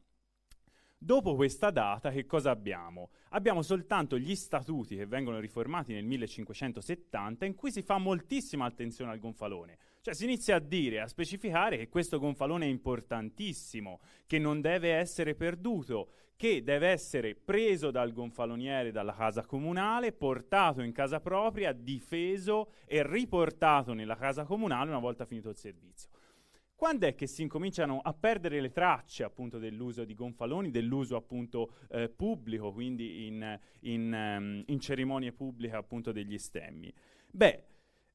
Dopo questa data che cosa abbiamo? Abbiamo soltanto gli statuti che vengono riformati nel 1570 in cui si fa moltissima attenzione al gonfalone. Cioè si inizia a dire, a specificare che questo gonfalone è importantissimo, che non deve essere perduto, che deve essere preso dal gonfaloniere dalla casa comunale, portato in casa propria, difeso e riportato nella casa comunale una volta finito il servizio. Quando è che si incominciano a perdere le tracce appunto dell'uso di gonfaloni, dell'uso appunto eh, pubblico, quindi in, in, um, in, cerimonie pubbliche appunto degli stemmi? Beh,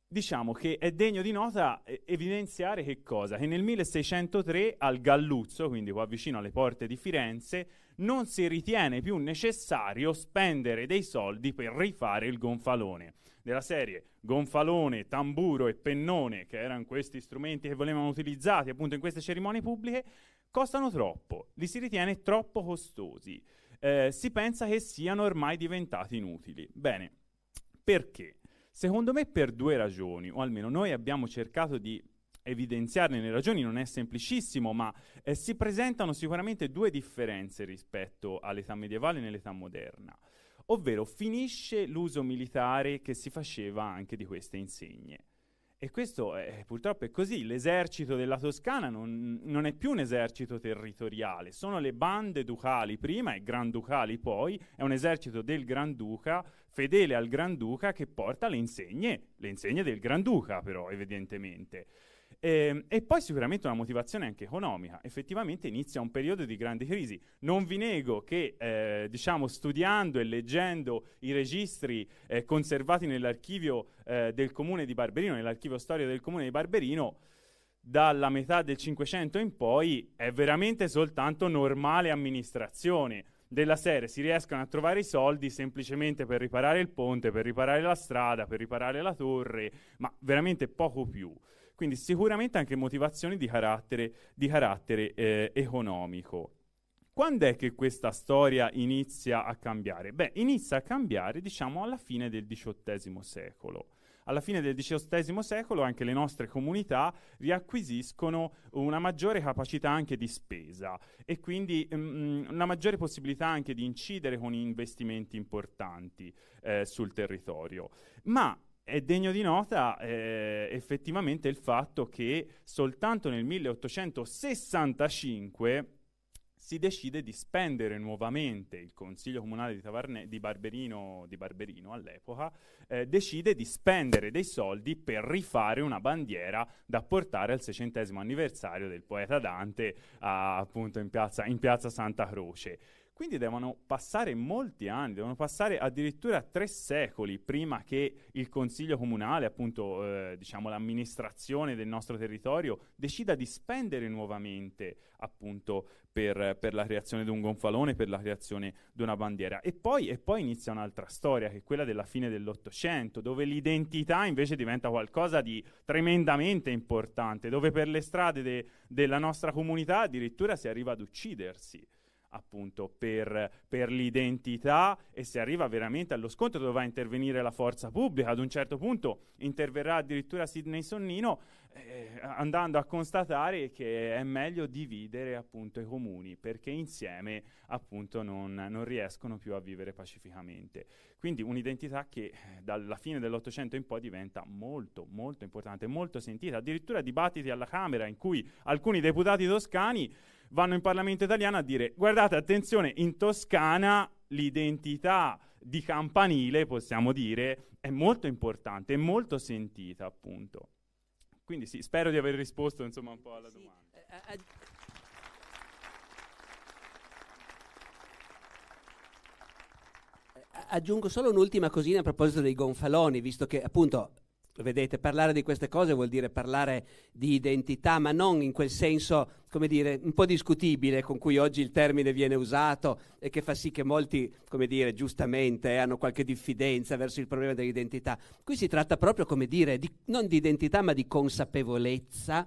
diciamo che è degno di nota eh, evidenziare che cosa? Che nel 1603 al Galluzzo, quindi qua vicino alle porte di Firenze, non si ritiene più necessario spendere dei soldi per rifare il gonfalone della serie gonfalone, tamburo e pennone, che erano questi strumenti che volevano utilizzati appunto in queste cerimonie pubbliche, costano troppo, li si ritiene troppo costosi. Eh, si pensa che siano ormai diventati inutili. Bene, perché? Secondo me per due ragioni, o almeno noi abbiamo cercato di evidenziarne le ragioni, non è semplicissimo, ma eh, si presentano sicuramente due differenze rispetto all'età medievale e nell'età moderna ovvero finisce l'uso militare che si faceva anche di queste insegne. E questo è, purtroppo è così, l'esercito della Toscana non, non, è più un esercito territoriale, sono le bande ducali prima e granducali poi, è un esercito del Granduca, fedele al Granduca, che porta le insegne, le insegne del Granduca però evidentemente. E, ehm, e, poi sicuramente una motivazione anche economica. Effettivamente inizia un periodo di grande crisi. Non vi nego che, eh, diciamo, studiando e leggendo i registri eh, conservati nell'archivio eh, del comune di Barberino, nell'archivio storico del comune di Barberino, dalla metà del Cinquecento in poi è veramente soltanto normale amministrazione della serie si riescono a trovare i soldi semplicemente per riparare il ponte, per riparare la strada, per riparare la torre, ma veramente poco più. Quindi sicuramente anche motivazioni di carattere, di carattere eh, economico. Quando è che questa storia inizia a cambiare? Beh, inizia a cambiare, diciamo, alla fine del XVIII secolo. Alla fine del XVIII secolo anche le nostre comunità riacquisiscono una maggiore capacità anche di spesa e quindi um, una maggiore possibilità anche di incidere con investimenti importanti eh, sul territorio. Ma è degno di nota eh, effettivamente il fatto che soltanto nel 1865 si decide di spendere nuovamente, il Consiglio Comunale di, Tavarne, di, Barberino, di Barberino, all'epoca, eh, decide di spendere dei soldi per rifare una bandiera da portare al seicentesimo anniversario del poeta Dante a, appunto in piazza, in piazza Santa Croce. Quindi devono passare molti anni, devono passare addirittura tre secoli prima che il Consiglio Comunale, appunto eh, diciamo l'amministrazione del nostro territorio, decida di spendere nuovamente appunto per, per, la creazione di un gonfalone, per la creazione di una bandiera. E poi, e poi inizia un'altra storia, che è quella della fine dell'Ottocento, dove l'identità invece diventa qualcosa di tremendamente importante, dove per le strade de, della nostra comunità addirittura si arriva ad uccidersi appunto per, per, l'identità e si arriva veramente allo scontro dove va a intervenire la forza pubblica. Ad un certo punto interverrà addirittura Sidney Sonnino eh, andando a constatare che è meglio dividere appunto i comuni perché insieme appunto non, non riescono più a vivere pacificamente. Quindi un'identità che eh, dalla fine dell'Ottocento in poi diventa molto molto importante, molto sentita. Addirittura dibattiti alla Camera in cui alcuni deputati toscani vanno in Parlamento italiano a dire guardate attenzione in Toscana l'identità di campanile, possiamo dire, è molto importante, è molto sentita appunto. Quindi sì, spero di aver risposto insomma un po' alla sì. domanda. Eh, eh, aggiungo solo un'ultima cosina a proposito dei gonfaloni, visto che appunto Vedete, parlare di queste cose vuol dire parlare di identità, ma non in quel senso, come dire, un po' discutibile con cui oggi il termine viene usato e che fa sì che molti, come dire, giustamente eh, hanno qualche diffidenza verso il problema dell'identità. Qui si tratta proprio, come dire, di, non di identità, ma di consapevolezza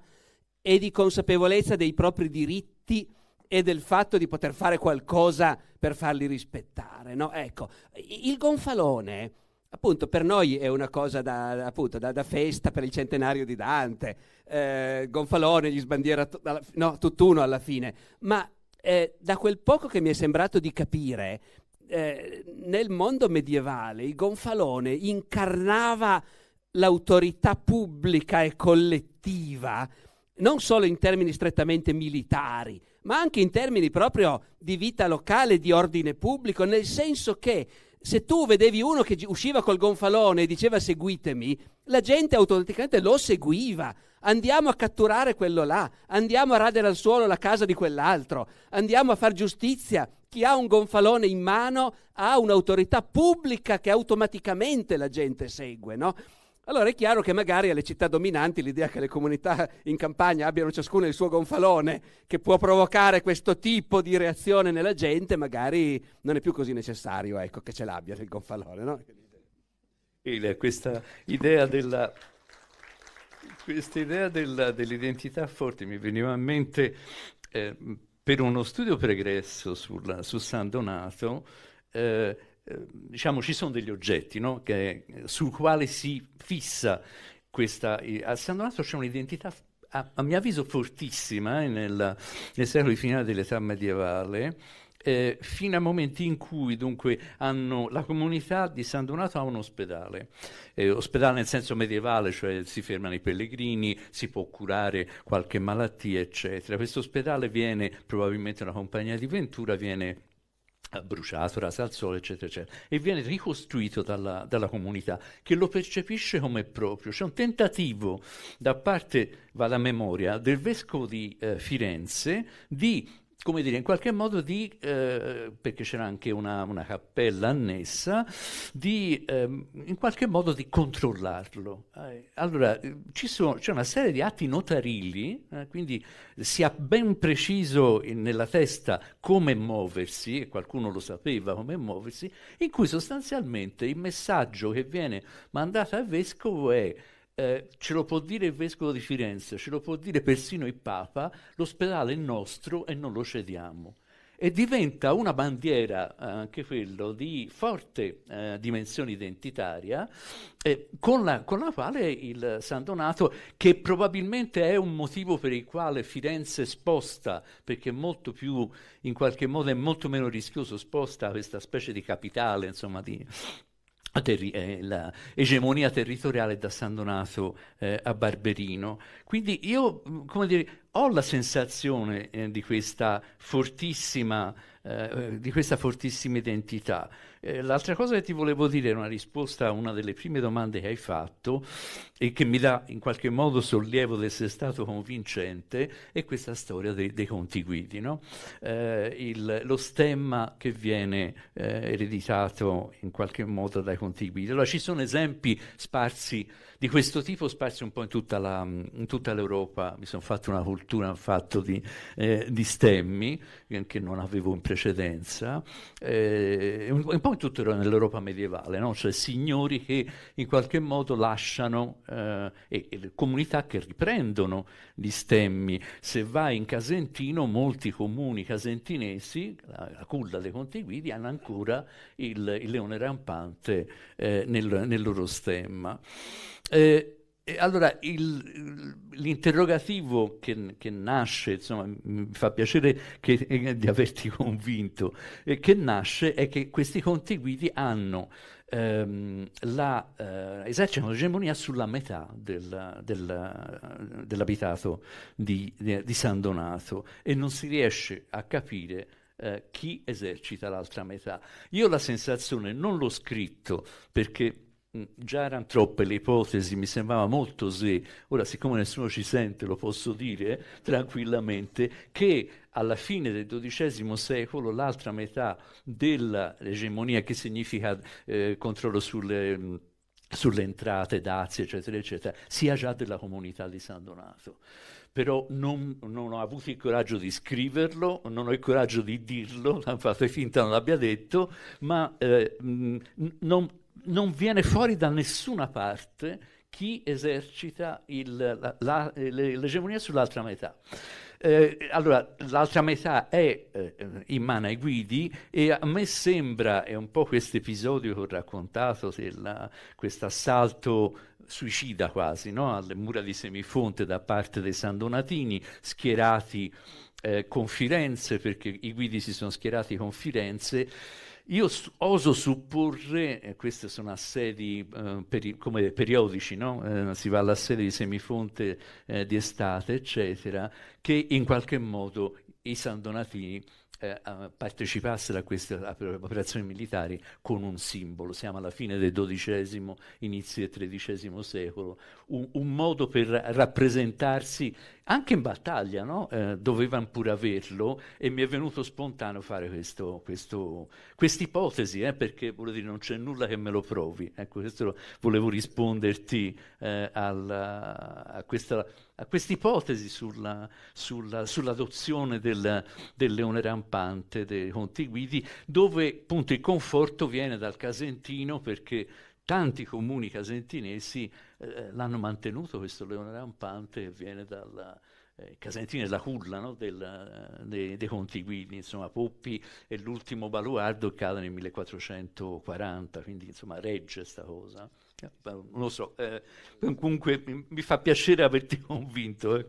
e di consapevolezza dei propri diritti e del fatto di poter fare qualcosa per farli rispettare. No? Ecco, il gonfalone appunto per noi è una cosa da, appunto, da, da festa per il centenario di Dante, eh, Gonfalone gli sbandiera t- no, tutt'uno alla fine, ma eh, da quel poco che mi è sembrato di capire, eh, nel mondo medievale il Gonfalone incarnava l'autorità pubblica e collettiva, non solo in termini strettamente militari, ma anche in termini proprio di vita locale, di ordine pubblico, nel senso che se tu vedevi uno che usciva col gonfalone e diceva seguitemi, la gente automaticamente lo seguiva. Andiamo a catturare quello là, andiamo a radere al suolo la casa di quell'altro, andiamo a far giustizia. Chi ha un gonfalone in mano ha un'autorità pubblica che automaticamente la gente segue, no? Allora è chiaro che magari alle città dominanti l'idea che le comunità in campagna abbiano ciascuno il suo gonfalone che può provocare questo tipo di reazione nella gente, magari non è più così necessario ecco, che ce l'abbia il gonfalone. No? Il, questa idea della, questa idea della, dell'identità forte mi veniva in mente eh, per uno studio pregresso sul, su San Donato. Eh, Ehm, diciamo, ci sono degli oggetti no? che, sul quale si fissa questa... A San Donato c'è un'identità a, a, mio avviso fortissima eh, nel, nel secolo finale dell'età medievale, eh, fino a momenti in cui dunque hanno, la comunità di San Donato ha un ospedale, eh, ospedale nel senso medievale, cioè si fermano i pellegrini, si può curare qualche malattia, eccetera. Questo ospedale viene, probabilmente una compagnia di Ventura, viene bruciato, raso al sole, eccetera, eccetera, e viene ricostruito dalla, dalla, comunità che lo percepisce come proprio. C'è un tentativo da parte, va la memoria, del vescovo di eh, Firenze di come dire, in qualche modo di, eh, perché c'era anche una, una cappella annessa, di, eh, in qualche modo di controllarlo. Eh, allora, sono, c'è una serie di atti notarili, eh, quindi si ha ben preciso in, nella testa come muoversi, e qualcuno lo sapeva come muoversi, in cui sostanzialmente il messaggio che viene mandato al vescovo è eh, ce lo può dire il vescovo di Firenze, ce lo può dire persino il Papa, l'ospedale è nostro e non lo cediamo. E diventa una bandiera, eh, anche quello, di forte eh, dimensione identitaria, eh, con la, con, la, quale il San Donato, che probabilmente è un motivo per il quale Firenze sposta, perché molto più, in qualche modo è molto meno rischioso, sposta questa specie di capitale, insomma, di, Terri- eh, l'egemonia territoriale da San Donato eh, a Barberino. Quindi io, mm, come dire, ho la sensazione eh, di questa fortissima eh, di questa fortissima identità. Eh, l'altra cosa che ti volevo dire è una risposta a una delle prime domande che hai fatto e che mi dà in qualche modo sollievo di essere stato convincente, è questa storia dei, dei conti guidi. No? Eh, il, lo stemma che viene eh, ereditato in qualche modo dai conti guidi. Allora ci sono esempi sparsi di questo tipo sparsi un po' in tutta, la, in tutta l'Europa. Mi sono fatto una cultura fatto di, eh, di stemmi che non avevo in precedenza, eh, un, un, po' in tutta l'Europa medievale, no? cioè signori che in qualche modo lasciano eh, e, e, comunità che riprendono gli stemmi. Se vai in Casentino, molti comuni casentinesi, la, la culla dei Conti Guidi, hanno ancora il, il leone rampante eh, nel, nel loro stemma. Eh, allora, il, l'interrogativo che, che, nasce, insomma, mi fa piacere che, eh, di averti convinto, eh, che nasce è che questi conti guidi hanno ehm, la, eh, esercitano l'egemonia sulla metà del, del, dell'abitato di, di, San Donato e non si riesce a capire eh, chi esercita l'altra metà. Io ho la sensazione, non l'ho scritto perché già erano troppe le ipotesi, mi sembrava molto se, ora siccome nessuno ci sente lo posso dire tranquillamente, che alla fine del XII secolo l'altra metà dell'egemonia, che significa eh, controllo sulle... Mh, sulle entrate, dazi, eccetera, eccetera, sia già della comunità di San Donato. Però non, non, ho avuto il coraggio di scriverlo, non ho il coraggio di dirlo, fate finta non l'abbia detto, ma eh, non, non, viene fuori da nessuna parte chi esercita il, la, l'egemonia sull'altra metà. Eh, allora, l'altra metà è eh, in mano ai guidi e a me sembra, è un po' questo episodio che ho raccontato, questo assalto suicida quasi, no? alle mura di Semifonte da parte dei San Donatini, schierati eh, con Firenze, perché i guidi si sono schierati con Firenze. Io oso supporre, eh, queste sono assedi eh, peri- come periodici, no? eh, si va alla sede di Semifonte eh, di estate, eccetera, che in qualche modo i San Donatini eh, partecipassero a queste operazioni militari con un simbolo. Siamo alla fine del XII, inizio del XIII secolo, un, un modo per rappresentarsi anche in battaglia, no? eh, dovevano pure averlo e mi è venuto spontaneo fare questo, quest'ipotesi, eh, perché dire, non c'è nulla che me lo provi. Ecco, questo volevo risponderti eh, alla, a questa a quest'ipotesi sulla, sulla, sull'adozione del, del, leone rampante dei Conti Guidi, dove appunto il conforto viene dal Casentino perché tanti comuni casentinesi eh, l'hanno mantenuto questo leone rampante e viene dalla, eh, Casentino è la culla no, del, dei, dei, Conti Guidi, insomma Poppi è l'ultimo baluardo che cade nel 1440, quindi insomma regge questa cosa. Eh, non lo so, eh, comunque mi, mi, fa piacere averti convinto. Eh.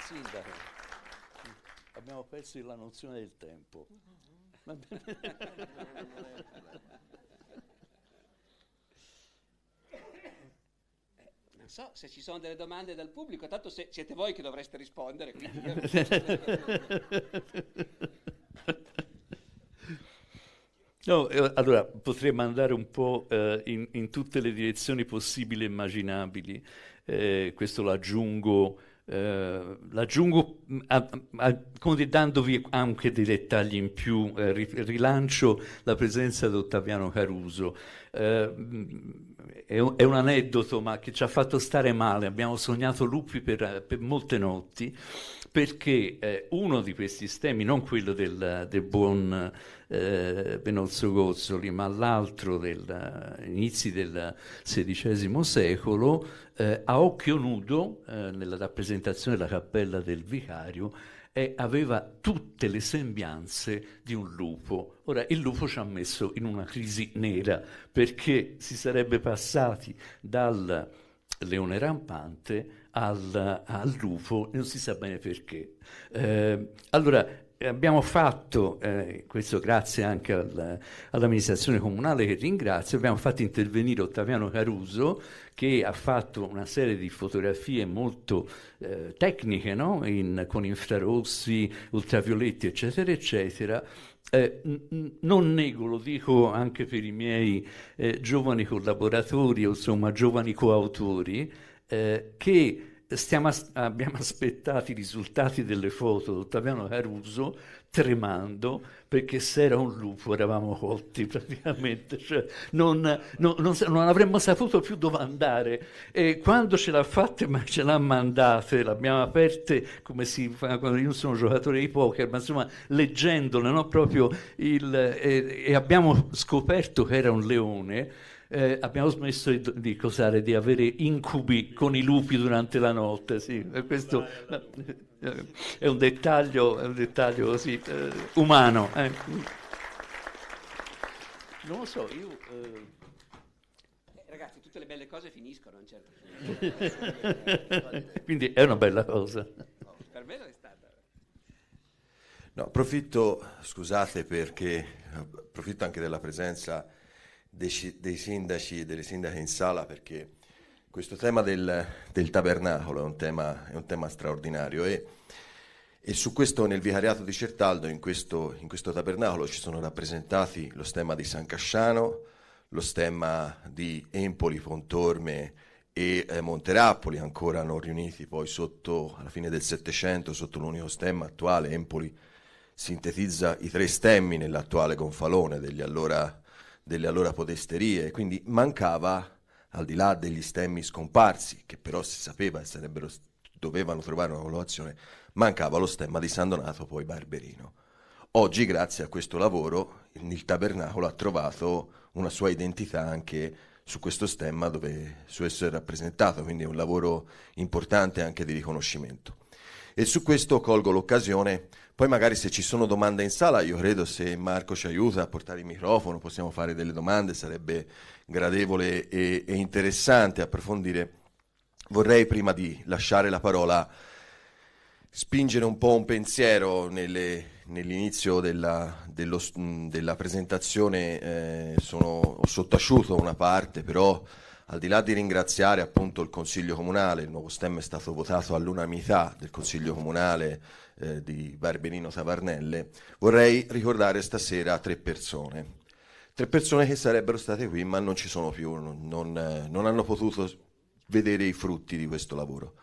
Sindaco, abbiamo perso la nozione del tempo. Non so se ci sono delle domande dal pubblico, tanto se, siete voi che dovreste rispondere. No, eh, allora potremmo andare un po' eh, in, in, tutte le direzioni possibili e immaginabili. Eh, questo l'aggiungo, eh, l'aggiungo mm, a, a, come dandovi anche dei dettagli in più. Eh, rilancio la presenza di Ottaviano Caruso. Eh, è un, aneddoto, ma che ci ha fatto stare male. Abbiamo sognato lupi per, per molte notti perché eh, uno di questi stemmi, non quello del, del buon eh, Benozzo Gozzoli, ma l'altro degli inizi del XVI secolo, eh, a occhio nudo, eh, nella rappresentazione della cappella del vicario, aveva tutte le sembianze di un lupo. Ora, il lupo ci ha messo in una crisi nera, perché si sarebbe passati dal leone rampante al, al lupo, non si sa bene perché. Eh, allora, abbiamo fatto, eh, questo grazie anche al, all'amministrazione comunale che ringrazio, abbiamo fatto intervenire Ottaviano Caruso che ha fatto una serie di fotografie molto eh, tecniche, no? In, con infrarossi, ultravioletti, eccetera, eccetera. Eh, non nego, lo dico anche per i miei eh, giovani collaboratori, o insomma giovani coautori, eh, che as- abbiamo aspettato i risultati delle foto di Ottaviano Caruso tremando perché se era un lupo eravamo cotti praticamente, cioè, non, non, non, non, avremmo saputo più dove andare e quando ce l'ha fatta ma ce l'ha mandate, l'abbiamo aperte come si fa quando io sono giocatore di poker, ma insomma leggendole no? proprio il, e, e abbiamo scoperto che era un leone eh, abbiamo smesso di, di, cosare, di avere incubi con i lupi durante la notte. Sì. Questo eh, è un dettaglio, è un dettaglio così eh, umano. Eh. Non lo so, io... Eh, ragazzi, tutte le belle cose finiscono a un certo punto. Quindi è una bella cosa. per me lo è stata. No, approfitto, scusate perché approfitto anche della presenza dei, dei sindaci e delle sindache in sala perché questo tema del, del tabernacolo è un tema, è un tema straordinario e, e, su questo nel vicariato di Certaldo, in questo, in questo, tabernacolo, ci sono rappresentati lo stemma di San Casciano, lo stemma di Empoli, Pontorme e eh, Monterappoli, ancora non riuniti poi sotto, alla fine del Settecento, sotto l'unico stemma attuale, Empoli sintetizza i tre stemmi nell'attuale gonfalone delle allora, delle allora podesterie, quindi mancava al di là degli stemmi scomparsi, che però si sapeva e sarebbero, dovevano trovare una collocazione, mancava lo stemma di San Donato, poi Barberino. Oggi, grazie a questo lavoro, il tabernacolo ha trovato una sua identità anche su questo stemma dove su esso è rappresentato, quindi è un lavoro importante anche di riconoscimento. E su questo colgo l'occasione, poi magari se ci sono domande in sala, io credo se Marco ci aiuta a portare il microfono, possiamo fare delle domande, sarebbe gradevole e, e interessante approfondire. Vorrei prima di lasciare la parola spingere un po' un pensiero nelle, nell'inizio della, dello, della presentazione, eh, sono, ho sottaciuto una parte, però al di là di ringraziare appunto il Consiglio Comunale, il nuovo stemma è stato votato all'unanimità del Consiglio Comunale eh, di Barberino Tavarnelle, vorrei ricordare stasera tre persone tre persone che sarebbero state qui ma non ci sono più, non, non, eh, non hanno potuto vedere i frutti di questo lavoro.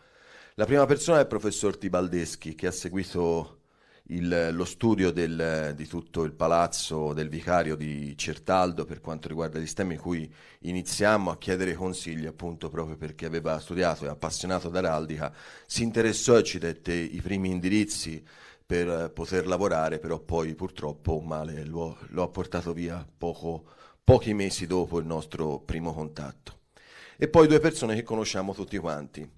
La prima persona è il professor Tibaldeschi che ha seguito il, lo studio del, di tutto il palazzo del vicario di Certaldo per quanto riguarda gli stemmi in cui iniziamo a chiedere consigli appunto proprio perché aveva studiato e appassionato d'araldica, si interessò e ci dette i primi indirizzi per poter lavorare, però poi purtroppo un male lo, lo ha portato via poco, pochi mesi dopo il nostro primo contatto. E poi due persone che conosciamo tutti quanti.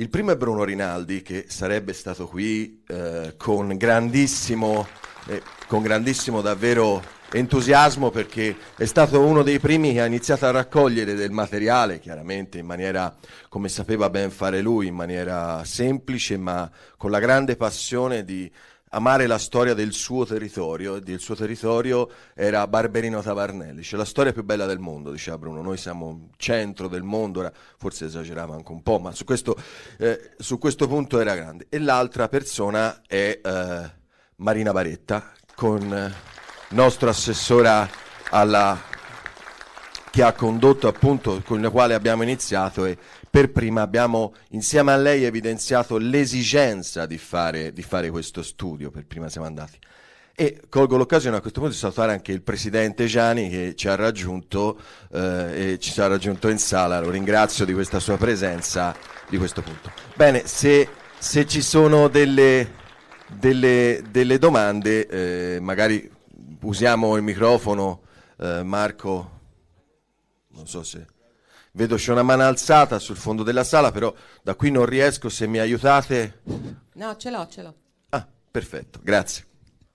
Il primo è Bruno Rinaldi, che sarebbe stato qui eh, con grandissimo, eh, con grandissimo davvero entusiasmo perché è stato uno dei primi che ha iniziato a raccogliere del materiale, chiaramente in maniera, come sapeva ben fare lui, in maniera semplice, ma con la grande passione di amare la storia del suo territorio, e il suo territorio era Barberino Tavarnelli, c'è la storia più bella del mondo, diceva Bruno, noi siamo centro del mondo, ora forse esagerava anche un po', ma su questo, eh, su questo punto era grande. E l'altra persona è eh, Marina Baretta, con... Eh, nostro assessora alla, che ha condotto appunto, con la quale abbiamo iniziato e per prima abbiamo insieme a lei evidenziato l'esigenza di fare, di fare questo studio, per prima siamo andati. E colgo l'occasione a questo punto di salutare anche il presidente Gianni che ci ha raggiunto eh, e ci ha raggiunto in sala, lo ringrazio di questa sua presenza di questo punto. Bene, se, se ci sono delle, delle, delle domande, eh, magari usiamo il microfono, eh, Marco, non so se... Vedo c'è una mano alzata sul fondo della sala, però da qui non riesco, se mi aiutate... No, ce l'ho, ce l'ho. Ah, perfetto, grazie.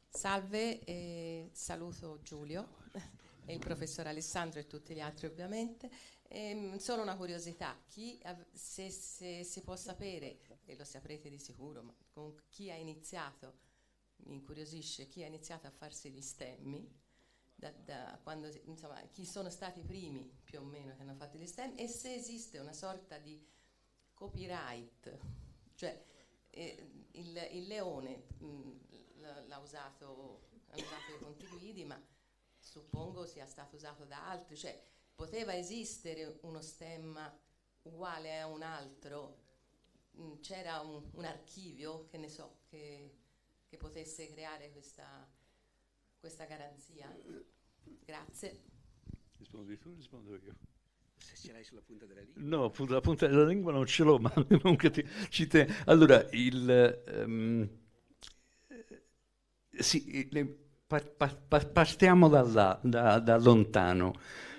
Salve, eh, saluto Giulio e il professor Alessandro e tutti gli altri ovviamente. Ehm, solo una curiosità, chi, se, se, si può sapere, e lo saprete di sicuro, ma con chi ha iniziato mi incuriosisce chi ha iniziato a farsi gli stemmi, da, da quando, insomma, chi sono stati i primi più o meno che hanno fatto gli stemmi e se esiste una sorta di copyright, cioè eh, il, il, leone mh, l'ha usato, usato i Conti Guidi, ma suppongo sia stato usato da altri, cioè poteva esistere uno stemma uguale a un altro, mh, c'era un, un archivio, che ne so, che che potesse creare questa, questa garanzia. Grazie. Rispondi tu, rispondo io. Se ce l'hai sulla punta della lingua. No, sulla punta della lingua non ce l'ho, ma comunque ti, ci te... Allora, il... Um, sì, le, pa, pa, pa, partiamo da, là, da, da lontano.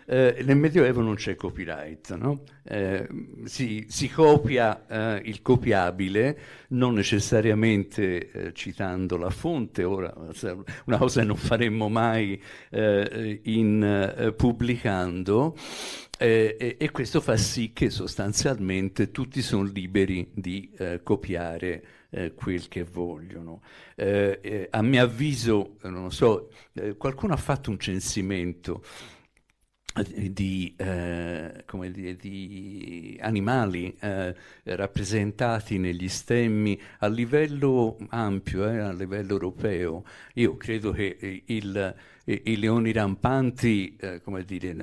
Eh, nel Medioevo non c'è copyright, no? eh, si, si, copia eh, il copiabile, non necessariamente eh, citando la fonte, ora una cosa che non faremmo mai eh, in, eh, pubblicando, e, e, questo fa sì che sostanzialmente tutti sono liberi di copiare quel che vogliono. a mio avviso, non so, qualcuno ha fatto un censimento di, eh, dire, di, animali eh, rappresentati negli stemmi a livello ampio, eh, a livello europeo. Io credo che il, i, i leoni rampanti, eh, come dire,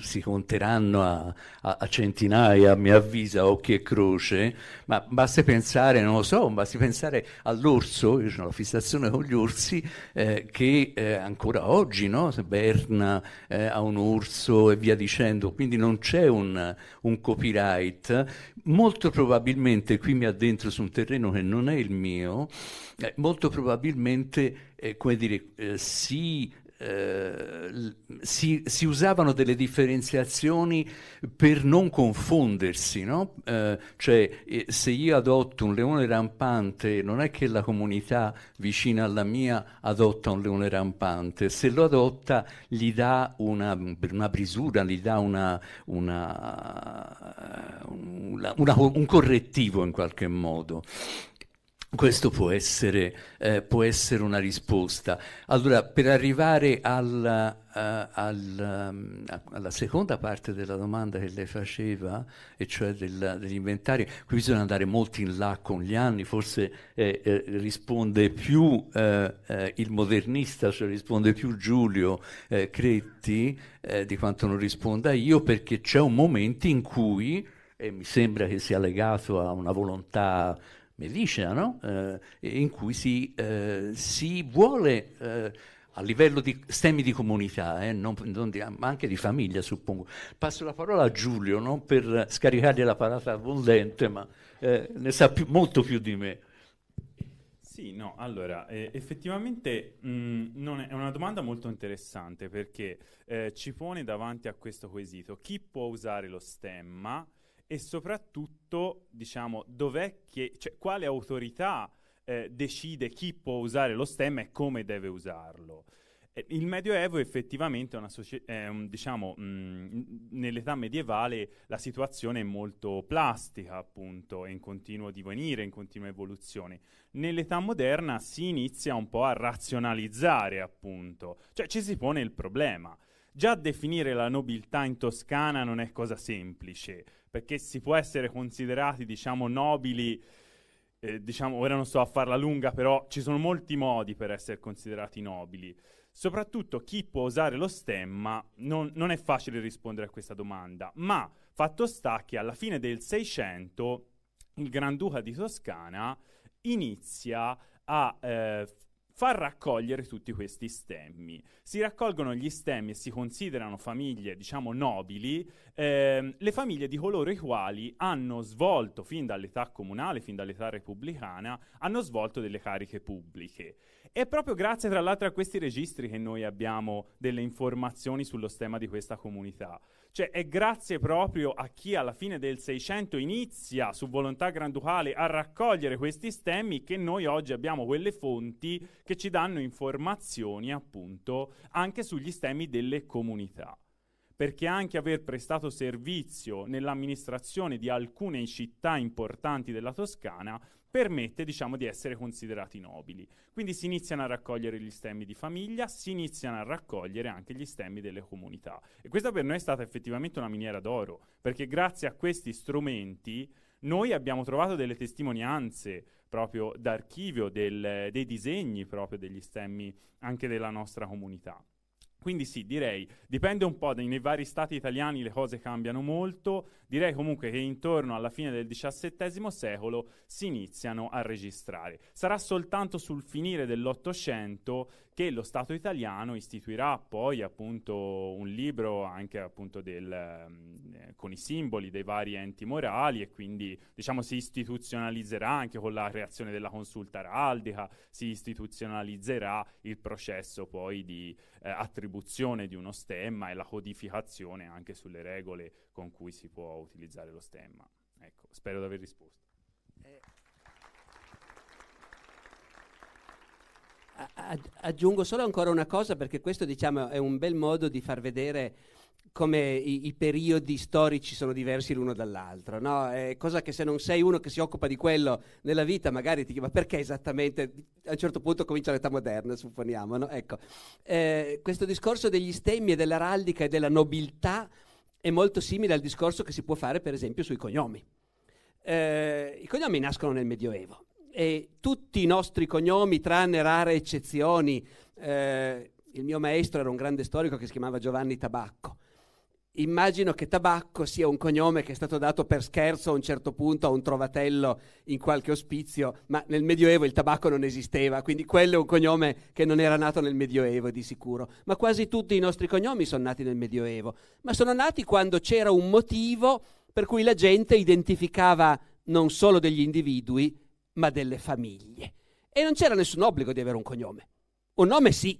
si conteranno a, a, a, centinaia, mi avvisa, occhi e croce, ma basti pensare, non lo so, basti pensare all'orso, io ho una fissazione con gli orsi, eh, che eh, ancora oggi, no? Berna eh, ha un orso e via dicendo, quindi non c'è un, un copyright. Molto probabilmente, qui mi addentro su un terreno che non è il mio, eh, molto probabilmente, eh, come dire, si eh, si, si, usavano delle differenziazioni per non confondersi, no? eh, cioè eh, se io adotto un leone rampante non è che la comunità vicina alla mia adotta un leone rampante, se lo adotta gli dà una, una brisura, gli dà una, una, un correttivo in qualche modo. Questo può essere, eh, può essere, una risposta. Allora, per arrivare alla, uh, al, um, alla, seconda parte della domanda che lei faceva, e cioè del, degli inventari, qui bisogna andare molto in là con gli anni, forse eh, eh, risponde più eh, eh, il modernista, cioè risponde più Giulio eh, Cretti di quanto non risponda io, perché c'è un momento in cui, e mi sembra che sia legato a una volontà medicina, no? eh, in cui si, eh, si vuole eh, a livello di stemmi di comunità, eh, non, non di, ma anche di famiglia, suppongo. Passo la parola a Giulio, non per scaricargli la parata abbondante, ma eh, ne sa più, molto più di me. Sì, no, allora, eh, effettivamente mh, è, è, una domanda molto interessante perché eh, ci pone davanti a questo quesito. Chi può usare lo stemma? E soprattutto, diciamo, dov'è che, cioè, quale autorità eh, decide chi può usare lo stemma e come deve usarlo. Eh, il Medioevo effettivamente una società, eh, diciamo, mh, nell'età medievale la situazione è molto plastica, appunto, è in continuo divenire, in continua evoluzione. Nell'età moderna si inizia un po' a razionalizzare, appunto, cioè ci si pone il problema. Già definire la nobiltà in Toscana non è cosa semplice perché si può essere considerati, diciamo, nobili, eh, diciamo, ora non sto a farla lunga, però ci sono molti modi per essere considerati nobili. Soprattutto chi può usare lo stemma, non, non è facile rispondere a questa domanda, ma fatto sta che alla fine del 600 il Granduca di Toscana inizia a eh, far raccogliere tutti questi stemmi. Si raccolgono gli stemmi e si considerano famiglie, diciamo, nobili, ehm, le famiglie di coloro i quali hanno svolto, fin dall'età comunale, fin dall'età repubblicana, hanno svolto delle cariche pubbliche. È proprio grazie, tra l'altro, a questi registri che noi abbiamo delle informazioni sullo stemma di questa comunità. Cioè è grazie proprio a chi alla fine del 600 inizia su volontà granducale a raccogliere questi stemmi che noi oggi abbiamo quelle fonti che ci danno informazioni appunto anche sugli stemmi delle comunità. Perché anche aver prestato servizio nell'amministrazione di alcune città importanti della Toscana permette diciamo di essere considerati nobili. Quindi si iniziano a raccogliere gli stemmi di famiglia, si iniziano a raccogliere anche gli stemmi delle comunità. E questa per noi è stata effettivamente una miniera d'oro, perché grazie a questi strumenti noi abbiamo trovato delle testimonianze proprio d'archivio, del, dei disegni proprio degli stemmi anche della nostra comunità. Quindi sì, direi, dipende un po', nei vari stati italiani le cose cambiano molto, direi comunque che intorno alla fine del XVII secolo si iniziano a registrare. Sarà soltanto sul finire dell'Ottocento che lo Stato italiano istituirà poi appunto un libro anche appunto del, eh, con i simboli dei vari enti morali e quindi diciamo si istituzionalizzerà anche con la creazione della consulta araldica, si istituzionalizzerà il processo poi di eh, attribuzione di uno stemma e la codificazione anche sulle regole con cui si può utilizzare lo stemma. Ecco, spero di aver risposto. aggiungo solo ancora una cosa perché questo diciamo, è un bel modo di far vedere come i, i, periodi storici sono diversi l'uno dall'altro, no? È cosa che se non sei uno che si occupa di quello nella vita, magari ti chiedi, ma perché esattamente? A un certo punto comincia l'età moderna, supponiamo, no? Ecco, eh, questo discorso degli stemmi e dell'araldica e della nobiltà è molto simile al discorso che si può fare, per esempio, sui cognomi. Eh, I cognomi nascono nel Medioevo e tutti i nostri cognomi, tranne rare eccezioni, eh, il mio maestro era un grande storico che si chiamava Giovanni Tabacco. Immagino che Tabacco sia un cognome che è stato dato per scherzo a un certo punto a un trovatello in qualche ospizio, ma nel Medioevo il tabacco non esisteva, quindi quello è un cognome che non era nato nel Medioevo di sicuro. Ma quasi tutti i nostri cognomi sono nati nel Medioevo, ma sono nati quando c'era un motivo per cui la gente identificava non solo degli individui, ma delle famiglie. E non c'era nessun obbligo di avere un cognome. Un nome sì.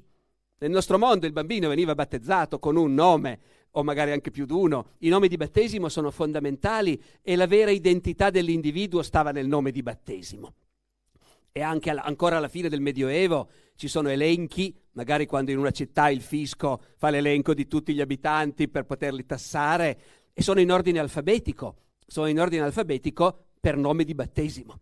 Nel nostro mondo il bambino veniva battezzato con un nome, o magari anche più di uno. I nomi di battesimo sono fondamentali e la vera identità dell'individuo stava nel nome di battesimo. E anche alla, ancora alla fine del Medioevo ci sono elenchi, magari quando in una città il fisco fa l'elenco di tutti gli abitanti per poterli tassare, e sono in ordine alfabetico. Sono in ordine alfabetico per nome di battesimo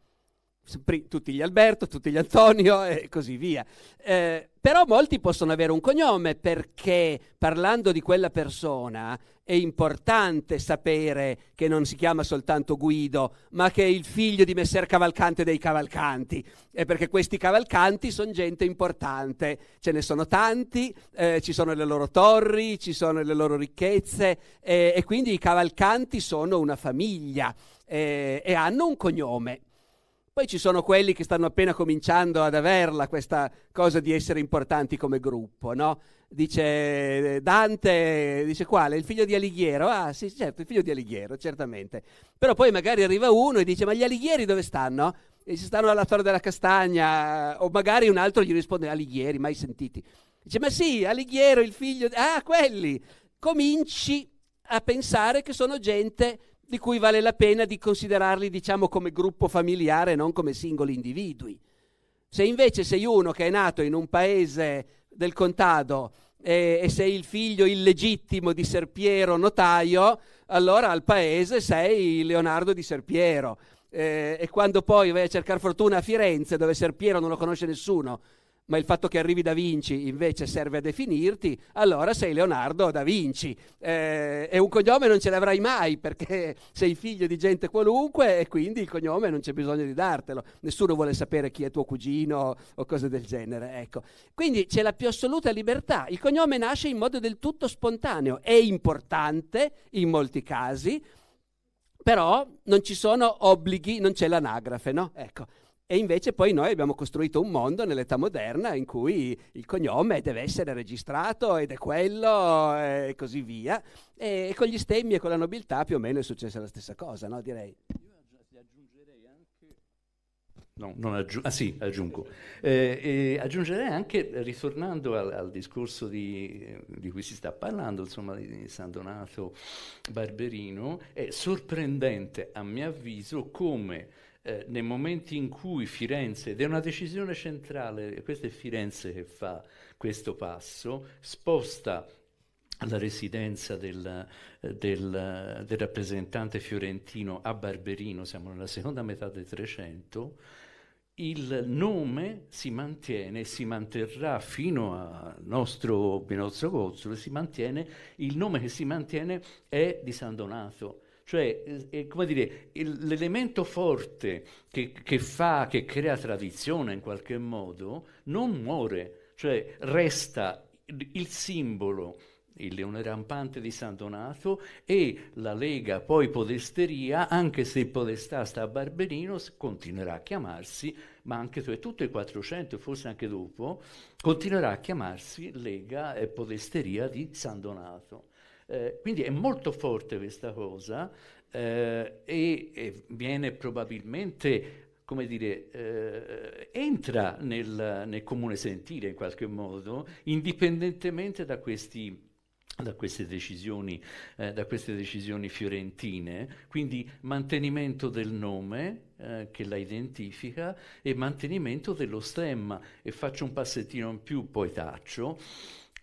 tutti gli Alberto, tutti gli Antonio e così via. Eh, però molti possono avere un cognome perché parlando di quella persona è importante sapere che non si chiama soltanto Guido, ma che è il figlio di Messer Cavalcante dei Cavalcanti. E perché questi cavalcanti sono gente importante, ce ne sono tanti, eh, ci sono le loro torri, ci sono le loro ricchezze eh, e quindi i cavalcanti sono una famiglia eh, e hanno un cognome. Poi ci sono quelli che stanno appena cominciando ad averla questa cosa di essere importanti come gruppo, no? Dice Dante, dice quale? Il figlio di Alighiero? Ah sì, certo, il figlio di Alighiero, certamente. Però poi magari arriva uno e dice, ma gli Alighieri dove stanno? E si stanno alla Torre della Castagna, o magari un altro gli risponde, Alighieri, mai sentiti. Dice, ma sì, Alighiero, il figlio... Di... Ah, quelli! Cominci a pensare che sono gente di cui vale la pena di considerarli, diciamo, come gruppo familiare, non come singoli individui. Se invece sei uno che è nato in un paese del contado e, e sei il figlio illegittimo di Serpiero notaio, allora al paese sei Leonardo di Serpiero. Eh, e quando poi vai a cercare fortuna a Firenze, dove Serpiero non lo conosce nessuno, ma il fatto che arrivi da Vinci invece serve a definirti, allora sei Leonardo da Vinci. Eh, e un cognome non ce l'avrai mai perché sei figlio di gente qualunque e quindi il cognome non c'è bisogno di dartelo. Nessuno vuole sapere chi è tuo cugino o cose del genere. Ecco. Quindi c'è la più assoluta libertà. Il cognome nasce in modo del tutto spontaneo, è importante in molti casi, però non ci sono obblighi, non c'è l'anagrafe, no? Ecco. E invece poi noi abbiamo costruito un mondo nell'età moderna in cui il cognome deve essere registrato ed è quello e così via. E con gli stemmi e con la nobiltà più o meno è successa la stessa cosa, no? Direi. No, non aggiungo. Ah sì, aggiungo. Eh, aggiungerei anche, ritornando al, al discorso di, di, cui si sta parlando, insomma, di San Donato Barberino, è sorprendente, a mio avviso, come eh, nei momenti in cui Firenze, ed è una decisione centrale, questa è Firenze che fa questo passo, sposta la residenza del, del, del, rappresentante fiorentino a Barberino, siamo nella seconda metà del Trecento, il nome si mantiene si manterrà fino al nostro Binozzo Cozzolo, si mantiene, il nome che si mantiene è di San Donato. Cioè, eh, come dire, il, l'elemento forte che, che, fa, che crea tradizione in qualche modo, non muore, cioè resta il, simbolo il leone rampante di San Donato e la Lega poi Podesteria, anche se Podestà sta a Barberino, continuerà a chiamarsi, ma anche tutto il 400 forse anche dopo, continuerà a chiamarsi Lega e Podesteria di San Donato. Eh, quindi è molto forte questa cosa eh, e, e, viene probabilmente, come dire, eh, entra nel, nel, comune sentire in qualche modo, indipendentemente da questi da queste, decisioni, eh, da queste decisioni fiorentine, quindi mantenimento del nome eh, che la identifica e mantenimento dello stemma. E faccio un passettino in più, poi taccio.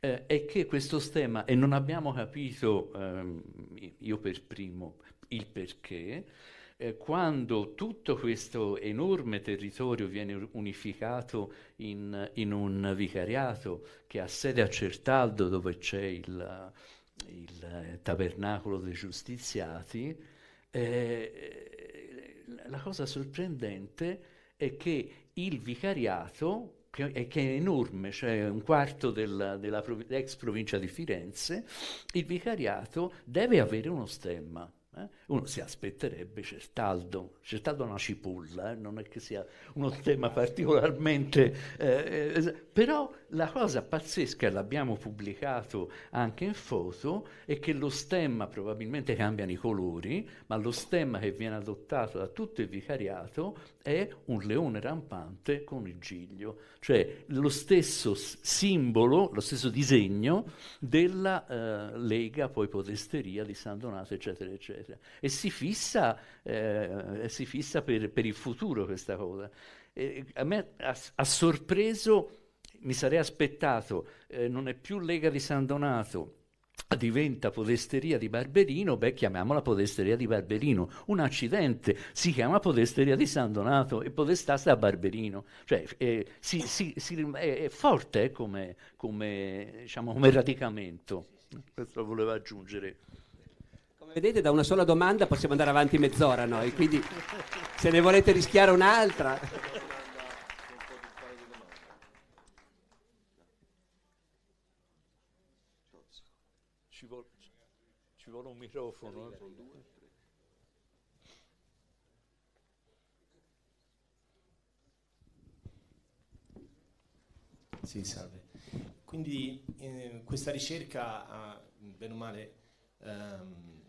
Eh, è che questo stemma, e non abbiamo capito, ehm, io per primo, il perché, eh, quando tutto questo enorme territorio viene unificato in, in, un vicariato che ha sede a Certaldo dove c'è il, il tabernacolo dei giustiziati, eh, la cosa sorprendente è che il vicariato che è, che è enorme, cioè un quarto del, della prov- ex provincia di Firenze, il vicariato deve avere uno stemma. Eh? Uno si aspetterebbe Certaldo, Certaldo è una cipolla, eh? non è che sia uno tema particolarmente... Eh, eh però la cosa pazzesca, l'abbiamo pubblicato anche in foto, è che lo stemma, probabilmente cambiano i colori, ma lo stemma che viene adottato da tutto il vicariato è un leone rampante con il giglio, cioè lo stesso simbolo, lo stesso disegno della eh, Lega, poi Podesteria di San Donato, eccetera, eccetera. E si fissa, eh, si fissa per, per, il futuro questa cosa. E a me ha, ha sorpreso mi sarei aspettato, eh, non è più Lega di San Donato, diventa podesteria di Barberino, beh chiamiamola podesteria di Barberino. Un accidente, si chiama podesteria di San Donato e podestà sta a Barberino. Cioè eh, si, si, si, è, è, forte eh, come, come, diciamo, come radicamento. Questo volevo aggiungere. Come vedete da una sola domanda possiamo andare avanti mezz'ora noi, quindi se ne volete rischiare un'altra... vuole un microfono. Eh. Sì, salve. Quindi eh, questa ricerca ha, bene o male, ehm,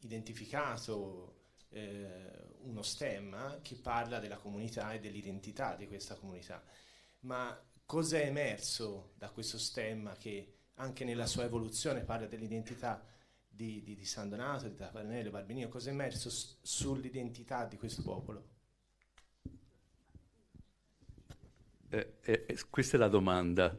identificato eh, uno stemma che parla della comunità e dell'identità di questa comunità. Ma cosa è emerso da questo stemma che anche nella sua evoluzione parla dell'identità di, di, di San Donato, di Tafarnello, Barbenino, cosa è emerso sull'identità di questo popolo? Eh, eh, questa è la domanda